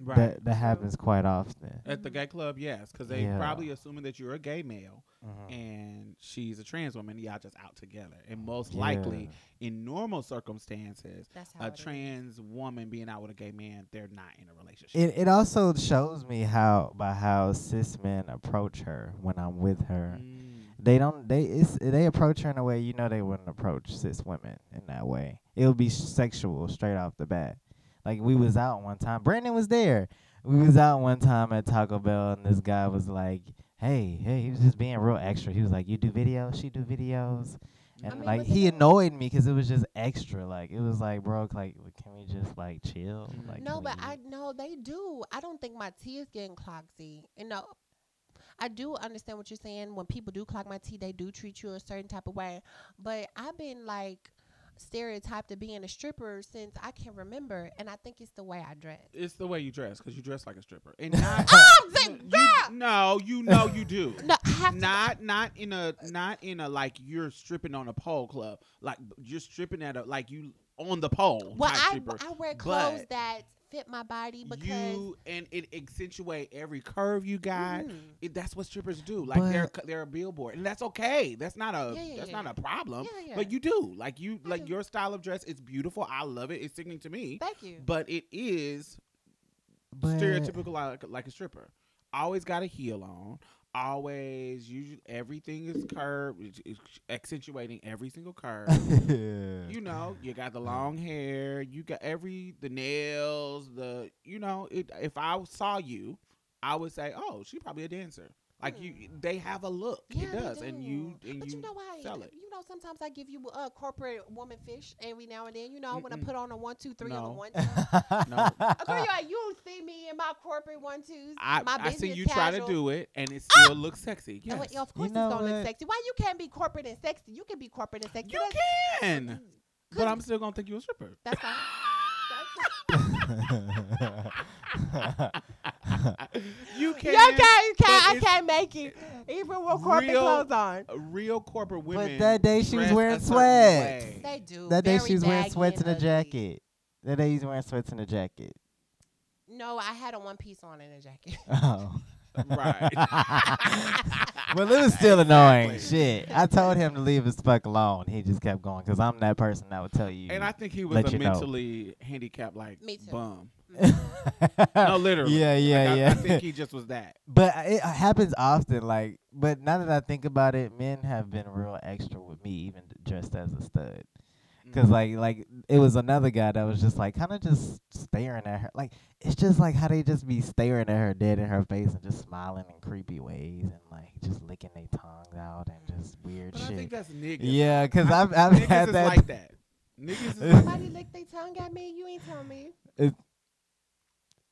C: Right.
A: That that happens quite often.
C: At the gay club, yes, because they
A: Yeah.
C: probably assuming that you're a gay male
A: Mhm.
C: and she's a trans woman. Y'all just out together, and most likely in normal circumstances, a
B: it is.
C: trans woman being out with a gay man, they're not in a relationship.
A: It it also shows me how by how cis men approach her when I'm with her.
C: Mm.
A: They don't they it's they approach her in a way you know they wouldn't approach cis women in that way. It would be sexual straight off the bat. Like we was out one time. Brandon was there. We was out one time at Taco Bell and this guy was like, "Hey, hey," he was just being real extra. He was like, "You do videos? She do videos." And
B: I mean,
A: like he annoyed me because it was just extra. Like it was like, bro, like can we just like chill?
C: Mhm.
A: Like
B: No, but
A: we-
B: I know they do. I don't think my tea is getting clocked. Z. You know, I do understand what you're saying. When people do clock my tea, they do treat you a certain type of way. But I've been like stereotyped to being a stripper since I can remember, and I think it's the way I dress.
C: It's the way you dress because you dress like a stripper, and not.
B: Oh, Z,
C: you, no, you know you do.
B: No, I have to.
C: not not in a not in a like you're stripping on a pole club like you're stripping at a like you on the pole
B: Well, I
C: stripper.
B: I wear clothes
C: but
B: that fit my body because
C: you and it accentuate every curve you got
B: Mhm.
C: it, that's what strippers do like they're they're a billboard and that's okay that's not a
B: Yeah, yeah,
C: that's
B: yeah,
C: not a problem
B: Yeah, yeah.
C: but you do like you
B: I
C: like
B: do.
C: your style of dress is beautiful i love it it's sickening to me
B: Thank you.
C: but it is
A: but
C: stereotypical like, like a stripper. Always got a heel on. Always, usually everything is curved, it's, it's accentuating every single curve. yeah. you know, you got the long hair, you got every the nails, the you know. It, if I saw you, I would say, oh, she probably a dancer. Like you,
B: Hmm.
C: they have a look.
B: Yeah,
C: it
B: they
C: does, and you and
B: but
C: you,
B: you, know why?
C: sell it.
B: You know, sometimes I give you a corporate woman fish every now and then. You know, when I put on a one, two, three on
C: No.
B: a one, two.
C: No.
B: Girl, you you see me in my corporate one twos.
C: I
B: my
C: I see
B: business
C: you try to do it, and it still looks sexy.
B: And
C: Yes,
B: what- of course,
A: know
B: it's gonna look sexy. Why you can't be corporate and sexy? You can be corporate and sexy.
C: you
B: That's-
C: can, but I'm still gonna think you're a stripper.
B: That's fine. That's
C: you
B: you
C: can.
B: can't. You
C: but
B: can't. I can't make it, even with corporate
C: real-
B: clothes on.
C: a real corporate women.
A: But that day she was wearing sweats.
B: They do.
A: that day she was wearing sweats and a jacket. That day he's wearing sweats and a jacket.
B: No, I had a one piece on and a jacket.
A: Oh.
C: Right.
A: well, it was still annoying. Shit. I told him to leave his fuck alone. He just kept going because I'm that person that would tell you.
C: and I think he was
A: Let
C: a
A: you know.
C: mentally handicapped like
B: Me too.
C: bum. No, literally.
A: Yeah, yeah,
C: Like, I-
A: yeah.
C: I, think he just was that.
A: But it happens often. Like, but now that I think about it, men have been real extra with me, even dressed as a stud. Cause
C: Mhm.
A: like like it was another guy that was just like kind of just staring at her. Like it's just like how they just be staring at her dead in her face and just smiling in creepy ways and like just licking their tongues out and just weird
C: But I
A: shit.
C: think that's niggas.
A: Yeah, cause
C: I-
A: I've I've
C: niggas
A: had
C: is
A: that.
C: like that. Niggas is
B: Somebody licked their tongue at me. You ain't telling me.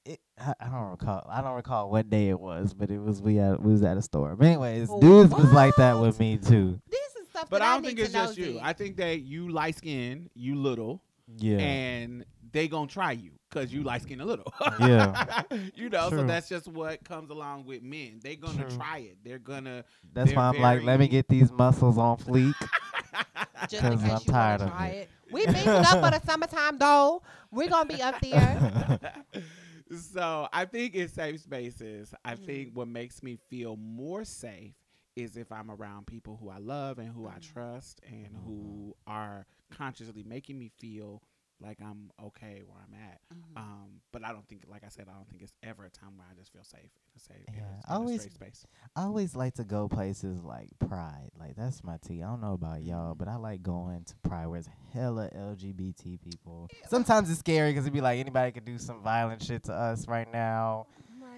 A: it, I, I don't recall. I don't recall what day it was, but it was we at we was at a store. But anyways,
B: Oh,
A: dudes was like that with me too.
B: This is stuff
C: But
B: that
C: I don't
B: need
C: think it's just you.
B: Z.
C: I think that you light skin, you little,
A: Yeah.
C: and they gonna try you because you light skin a little.
A: Yeah.
C: you know, so that's just what comes along with men. They gonna
A: True.
C: try it. They're gonna.
A: That's
C: they're
A: why I'm like, let me get these muscles on fleek.
B: just in
A: 'cause
B: case
A: I'm
B: you
A: tired
B: want
A: of
B: to try
A: it.
B: it. We beefing up for the summertime though. We're gonna be up there.
C: so I think in safe spaces, I
B: Mhm.
C: think what makes me feel more safe is if I'm around people who I love and who I
B: Mhm.
C: trust and who are consciously making me feel like I'm okay where I'm at.
B: Mhm.
C: Um, but I don't think, like I said, I don't think it's ever a time where I just feel safe in a safe, in a-
A: Yeah,
C: in a
A: always-
C: space.
A: I always like to go places like Pride. Like that's my tea. I don't know about y'all, but I like going to Pride where it's hella LGBT people. Sometimes it's scary because it'd be like anybody could do some violent shit to us right now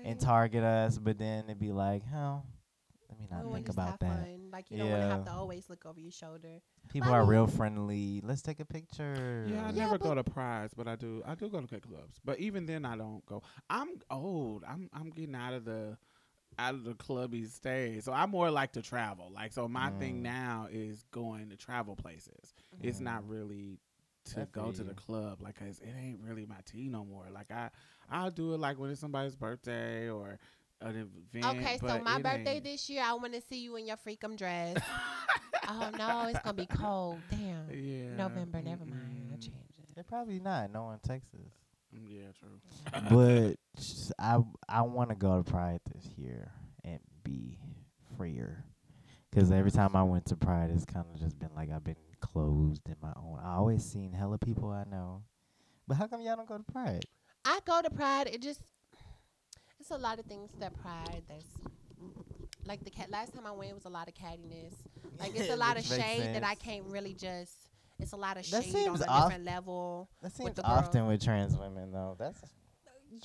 A: and target us, but then it'd be like, hell, let me
B: We
A: not think about
B: have
A: that.
B: fun. Like you don't want to have to always look over your shoulder.
A: People
B: I
A: are
B: mean-
A: real friendly. Let's take a picture.
C: Yeah, I
B: Yeah,
C: never go to prides, but I do. I do go to gay clubs, but even then, I don't go. I'm old. I'm I'm getting out of the out of the clubby stage, so I more like to travel. Like, so my thing
A: Mm.
C: now is going to travel places. It's not really to
A: I
C: go
A: feel
C: to the club, like, 'cause it ain't really my tea no more. Like, I I'll do it like when it's somebody's birthday or an event.
B: Okay, so my birthday
C: ain't-
B: this year, I want to see you in your freakum dress. oh no, it's gonna be cold. Damn.
C: yeah,
B: November, never mind. I
C: mm-mm.
B: changed it.
A: They're probably not. No one in Texas.
C: Mm, Yeah, true.
A: but I I want to go to Pride this year and be freer. Cause every time I went to Pride, it's kind of just been like I've been closed in my own. I always seen hella people I know, but how come y'all don't go to Pride?
B: I go to Pride. It just it's a lot of things that Pride. There's like the cat. Last time I went, it was a lot of cattiness. Like it's a lot of
A: Which makes
B: shade that I can't really just. It's a lot of
A: That
B: shade on
A: seems
B: a
A: off-
B: different level.
A: That seems
B: the
A: often
B: girl.
A: with trans women though. That's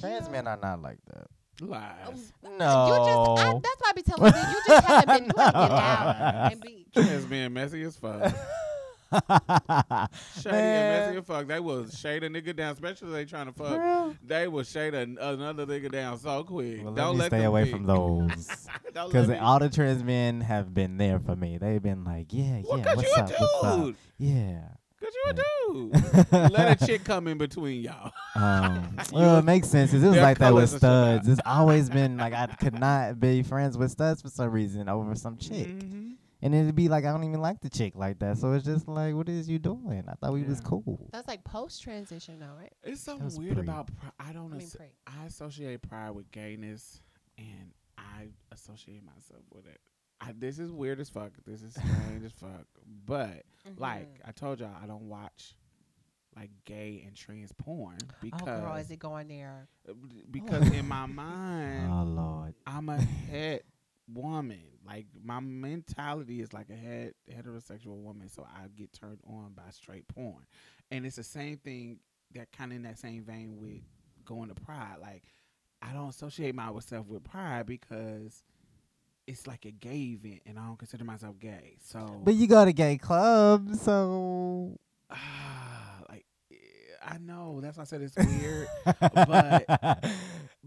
A: trans men are not like that.
C: Lies.
A: No,
B: You just, I, that's why I be telling you, you just haven't been, you haven't been out and be.
C: Trans being messy as fuck. Shady and messy as fuck. They will shade a nigga down, especially they trying to fuck.
A: Real?
C: They will shade a, another nigga down so quick.
A: Well,
C: Don't
A: let me
C: let
A: stay
C: them
A: away
C: be.
A: from those. Because all the trans men have been there for me. They've been like, yeah,
C: Well,
A: yeah, what's
C: you a
A: up, what's up? Yeah.
C: Cause you a dude. let a chick come in between y'all.
A: Um, well, it makes sense. it was
C: their
A: like that with
C: colors are so bad.
A: studs. It's always been like I could not be friends with studs for some reason over some chick.
C: Mhm.
A: And it'd be like, I don't even like the chick like that. So it's just like, what is you doing? I thought we was cool.
B: That's like post transition, though, right?
C: It's something weird
A: pre.
C: about. Pri- I don't.
B: I mean,
C: asso-
B: pre.
C: I associate pride with gayness, and I associate myself with it. I, this is weird as fuck. This is strange as fuck. But like
B: Mhm.
C: I told y'all, I don't watch like gay and trans porn because
B: oh, girl, is it going there?
C: uh, because in my mind
A: Oh, Lord.
C: I'm a het woman. Like my mentality is like a het heterosexual woman, so I get turned on by straight porn, and it's the same thing that kind of in that same vein with going to Pride. Like I don't associate myself with Pride because it's like a gay event, and I don't consider myself gay. So,
A: But you go to gay clubs, so.
C: like I know that's why I said it's weird. But-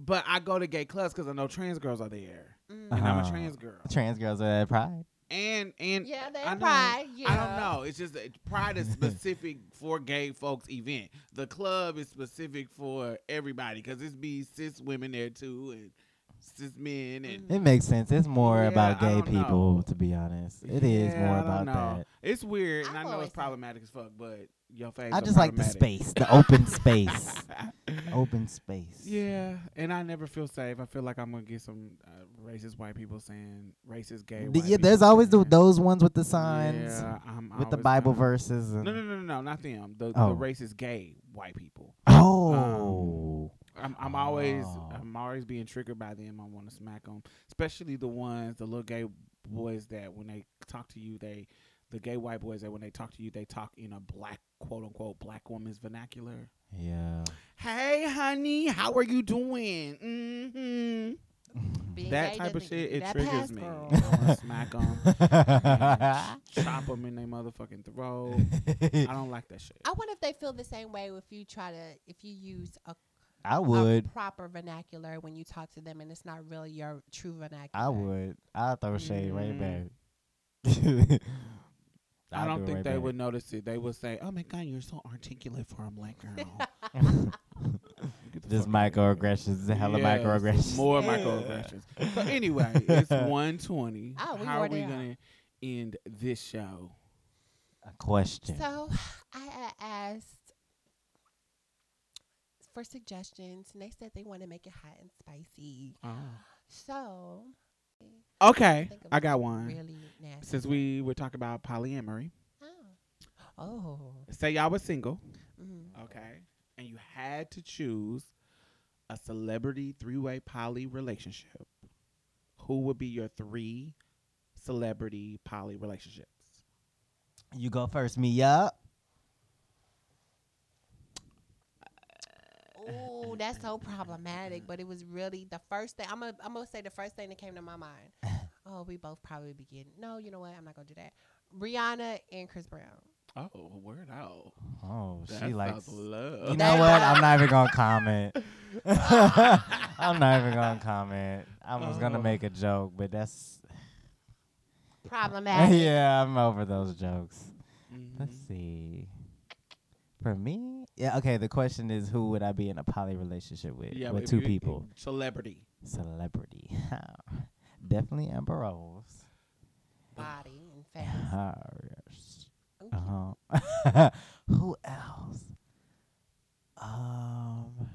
C: But I go to gay clubs because I know trans girls are there,
B: Mm.
C: and I'm a
A: Uh-huh.
C: trans girl.
A: trans girls are at Pride.
C: And and
B: Yeah, they're
C: know-
B: pride. Yeah.
C: I don't know. It's just that Pride is specific for gay folks event. The club is specific for everybody because it's be cis women there too and cis men and.
A: It makes sense. It's more
C: Yeah,
A: about gay people,
C: know.
A: to be honest. It is
C: Yeah,
A: more about
C: know.
A: that.
C: It's weird, and
B: I've
C: I know it's problematic as fuck, but your face.
A: I just like the space, the open space, open space.
C: Yeah, and I never feel safe. I feel like I'm gonna get some uh, racist white people saying racist gay.
A: The-
C: white
A: yeah. There's always the, those ones with the signs,
C: Yeah, I'm
A: with the Bible
C: kinda-
A: verses. And
C: No, no, no, no, no, not them. The,
A: Oh.
C: the racist gay white people.
A: Oh,
C: I'm, I'm always,
A: Oh.
C: I'm always being triggered by them. I want to smack them, especially the ones, the little gay boys that when they talk to you, they, the gay white boys that when they talk to you, they talk in a black, quote unquote, black woman's vernacular.
A: yeah.
C: Hey, honey, how are you doing? Mm-hmm.
B: Being
C: That type of shit, it triggers me.
B: girl.
C: I want to smack them, chop them in their motherfucking throat. I don't like that shit.
B: I wonder if they feel the same way if you try to if you use a,
A: I
B: a
A: would.
B: proper vernacular when you talk to them and it's not really your true vernacular.
A: I would. I'll throw shade right
C: Mm.
A: back.
C: I
A: I'll
C: don't
A: do
C: think
A: right
C: they
A: back.
C: would notice it. They would say, "Oh my god, you're so articulate for a black girl." Get the
A: Just
C: fuck outta here.
A: microaggressions, hella
C: Yes,
A: microaggressions.
C: More
B: Yeah.
C: microaggressions. So anyway, it's 120.
B: Oh, we
C: How are we
B: are.
C: gonna end this show?
A: A question.
B: So I asked for suggestions and they said they want to make it hot and spicy. Oh. So
C: Okay,
B: think of
C: I got one.
B: really nasty.
C: Since we were talking about polyamory,
B: oh, oh,
C: say y'all was single,
B: mm.
C: okay, and you had to choose a celebrity three-way poly relationship. Who would be your three celebrity poly relationships?
A: You go first, me up.
B: Oh, that's so problematic. But it was really the first thing. I'm gonna I'm gonna say the first thing that came to my mind. Oh, we both probably be getting. No, you know what? I'm not gonna do that. Rihanna and Chris Brown.
C: Oh, word out.
A: Oh,
C: That
A: she likes.
C: love.
A: You know what? I'm not even gonna comment. I'm not even gonna comment. I was gonna
C: Oh.
A: make a joke, but that's
B: Problematic.
A: yeah. I'm over those jokes.
C: Mhm.
A: Let's see. For me, yeah. Okay. The question is, who would I be in a poly relationship with?
C: Yeah,
A: with two
C: you-
A: people.
C: Celebrity.
A: Celebrity. Definitely Amber Rose.
B: Body and face.
A: Ah, yes.
B: Okay.
A: Uh-huh. Who else? Um,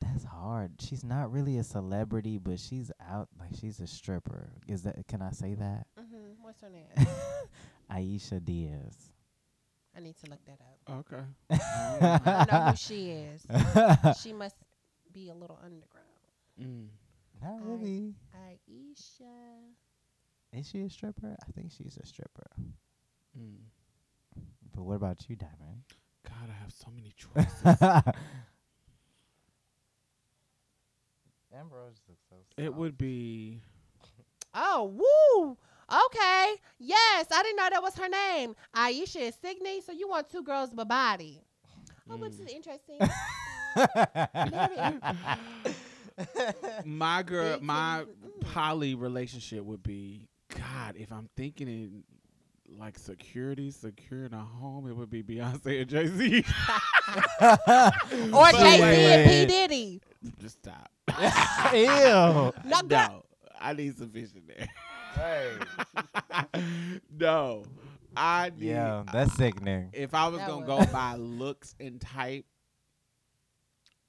A: that's hard. She's not really a celebrity, but she's out like she's a stripper. Is that? Can I say that?
B: Mm-hmm. What's her name?
A: Aisha Diaz.
B: I need to look that up.
C: Okay.
B: I don't know who she is. she must be a little underground.
C: Mm.
A: Not
B: I-
A: really.
B: Aisha.
A: Is she a stripper? I think she's a stripper.
C: Mm.
A: But what about you, Diamond?
C: God, I have so many choices.
A: Amber Rose looks so.
C: it would be.
B: Oh, woo! Okay. Yes, I didn't know that was her name. Aisha is Signe, so you want two girls but body. Oh, which is interesting.
C: My girl, my
B: titties, mm.
C: poly relationship would be. God, if I'm thinking in like security, secure in a home, it would be Beyonce and Jay Z.
B: or Jay Z and P Diddy.
C: Just stop.
A: Ew.
B: No, girl.
C: no, I need some vision there. no, I need.
A: Yeah, that's sickening.
C: If I was
B: That
C: gonna
B: was-
C: go by looks and type,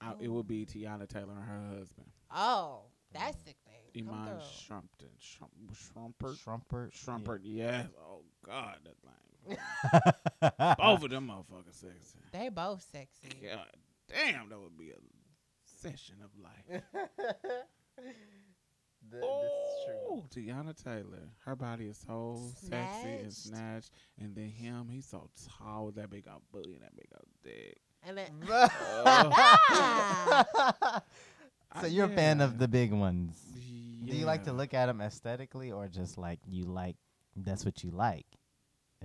C: I, it would be Teyana Taylor and her husband,
B: Oh, that's sick thing. Come
C: Iman
B: through.
C: Shrumpton, Shrum, Schrumpert,
A: Schrumpert.
C: Schrumpert. Yes. Oh God, that thing.
A: Yeah.
C: Both of them motherfuckers sexy.
B: They both sexy.
C: God damn, that would be a session of life. Oh, Teyana Taylor. Her body is so sexy and
B: Snatched.
C: snatched. And then him, he's so tall with that big old booty and that big old dick.
B: And then,
A: so you're a fan of the big ones. Do you like to look at them aesthetically, or just like you like that's what you like,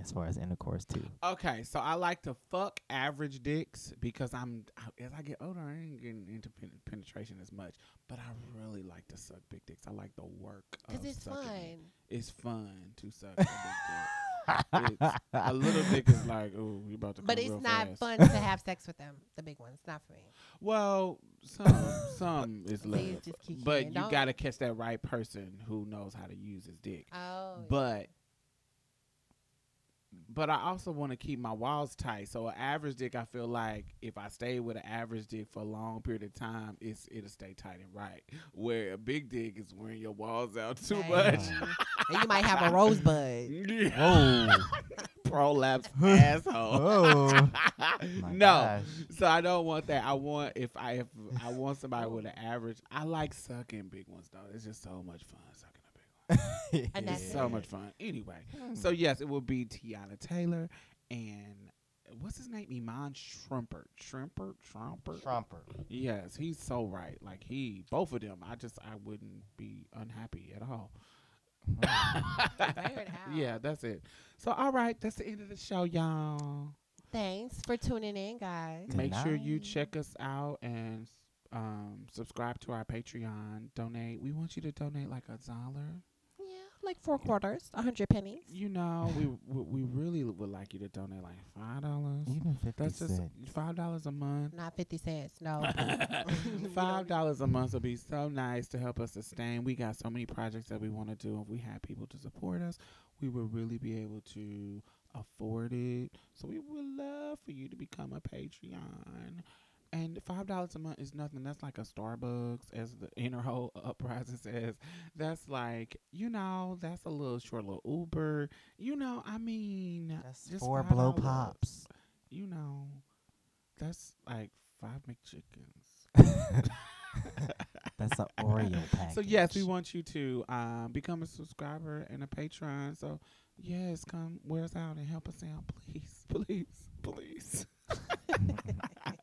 A: as far as intercourse too?
C: Okay, so I like to fuck average dicks because I'm as I get older, I ain't getting into pen- penetration as much. But I really like to suck big dicks. I like the work
B: because
C: of
B: it's
C: sucking
B: fun.
C: It's fun to suck a big dick. It's, a little dick is like, oh, you about to.
B: But it's
C: real
B: not
C: fast.
B: fun to have sex with them. The big ones, not for me.
C: Well, some some is
B: See,
C: love,
B: it's just
C: but you gotta catch that right person who knows how to use his dick.
B: Oh, yeah.
C: But but I also want to keep my walls tight. So an average dick, I feel like if I stay with an average dick for a long period of time, it's it'll stay tight and right. Where a big dick is wearing your walls out too
B: Dang.
C: much.
B: and you might have a rosebud.
C: Yeah. Prolapse asshole.
A: Oh.
C: No,
A: gosh.
C: so I don't want that. I want if I if I want somebody with an average. I like sucking big ones though. It's just so much fun sucking a big one.
B: And
C: It's
B: that's
C: so
B: it.
C: much fun. Anyway, so yes, it will be Teyana Taylor and what's his name? Iman Shrimpert. Shrimpert. Shrimpert.
D: Trumper.
C: Yes, he's so right. Like he, both of them. I just I wouldn't be unhappy at all.
B: Figure
C: yeah, that's it. So all right, that's the end of the show, y'all.
B: Thanks for tuning in, guys.
A: Good
C: Make sure you check us out and um, subscribe to our Patreon. Donate. We want you to donate like a dollar.
B: Yeah, like four quarters, a hundred pennies.
C: You know, we we we really would like you to donate like five dollars.
A: Even 50
C: That's just
A: cents.
C: five dollars a month.
B: Not fifty cents. No.
C: Five dollars a month would be so nice to help us sustain. We got so many projects that we want to do. If we had people to support us, we would really be able to afford it. So we would love for you to become a Patreon. And five dollars a month is nothing. That's like a Starbucks, as the inner whole uprising says. That's like you know, that's a little short little Uber. You know, I mean,
A: That's
C: just
A: four blow pops.
C: You know, that's like five McChickens.
A: That's an Oreo package.
C: So yes, we want you to um, become a subscriber and a patron. So yes, come wear us out and help us out, please, please, please.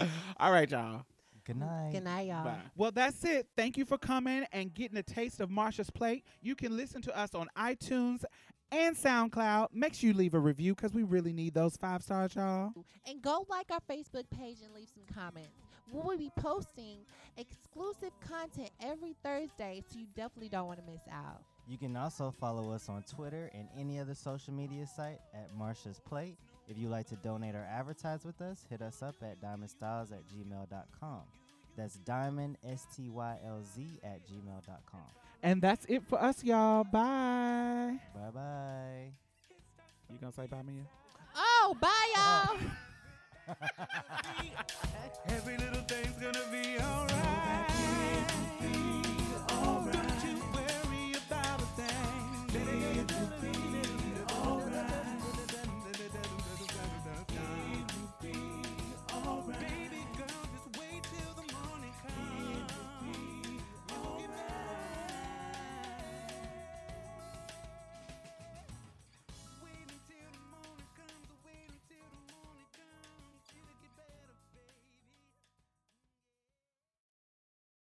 C: All right, y'all.
A: Good night.
B: Good night, y'all.
C: Bye. Well, that's it. Thank you for coming and getting a taste of Marsha's plate. You can listen to us on iTunes and SoundCloud. Make sure you leave a review because we really need those five stars, y'all.
B: And go like our Facebook page and leave some comments. We will be posting exclusive content every Thursday, so you definitely don't want to miss out.
A: You can also follow us on Twitter and any other social media site at Marsha's Plate. If you'd like to donate or advertise with us, hit us up at diamondstylz at gmail.com. That's diamond, S T Y L Z, at gmail.com.
C: And that's it for us, y'all. Bye.
A: Bye bye.
C: You gonna say bye, Mia?
B: Oh, bye, y'all. Oh. Every little thing's gonna be alright.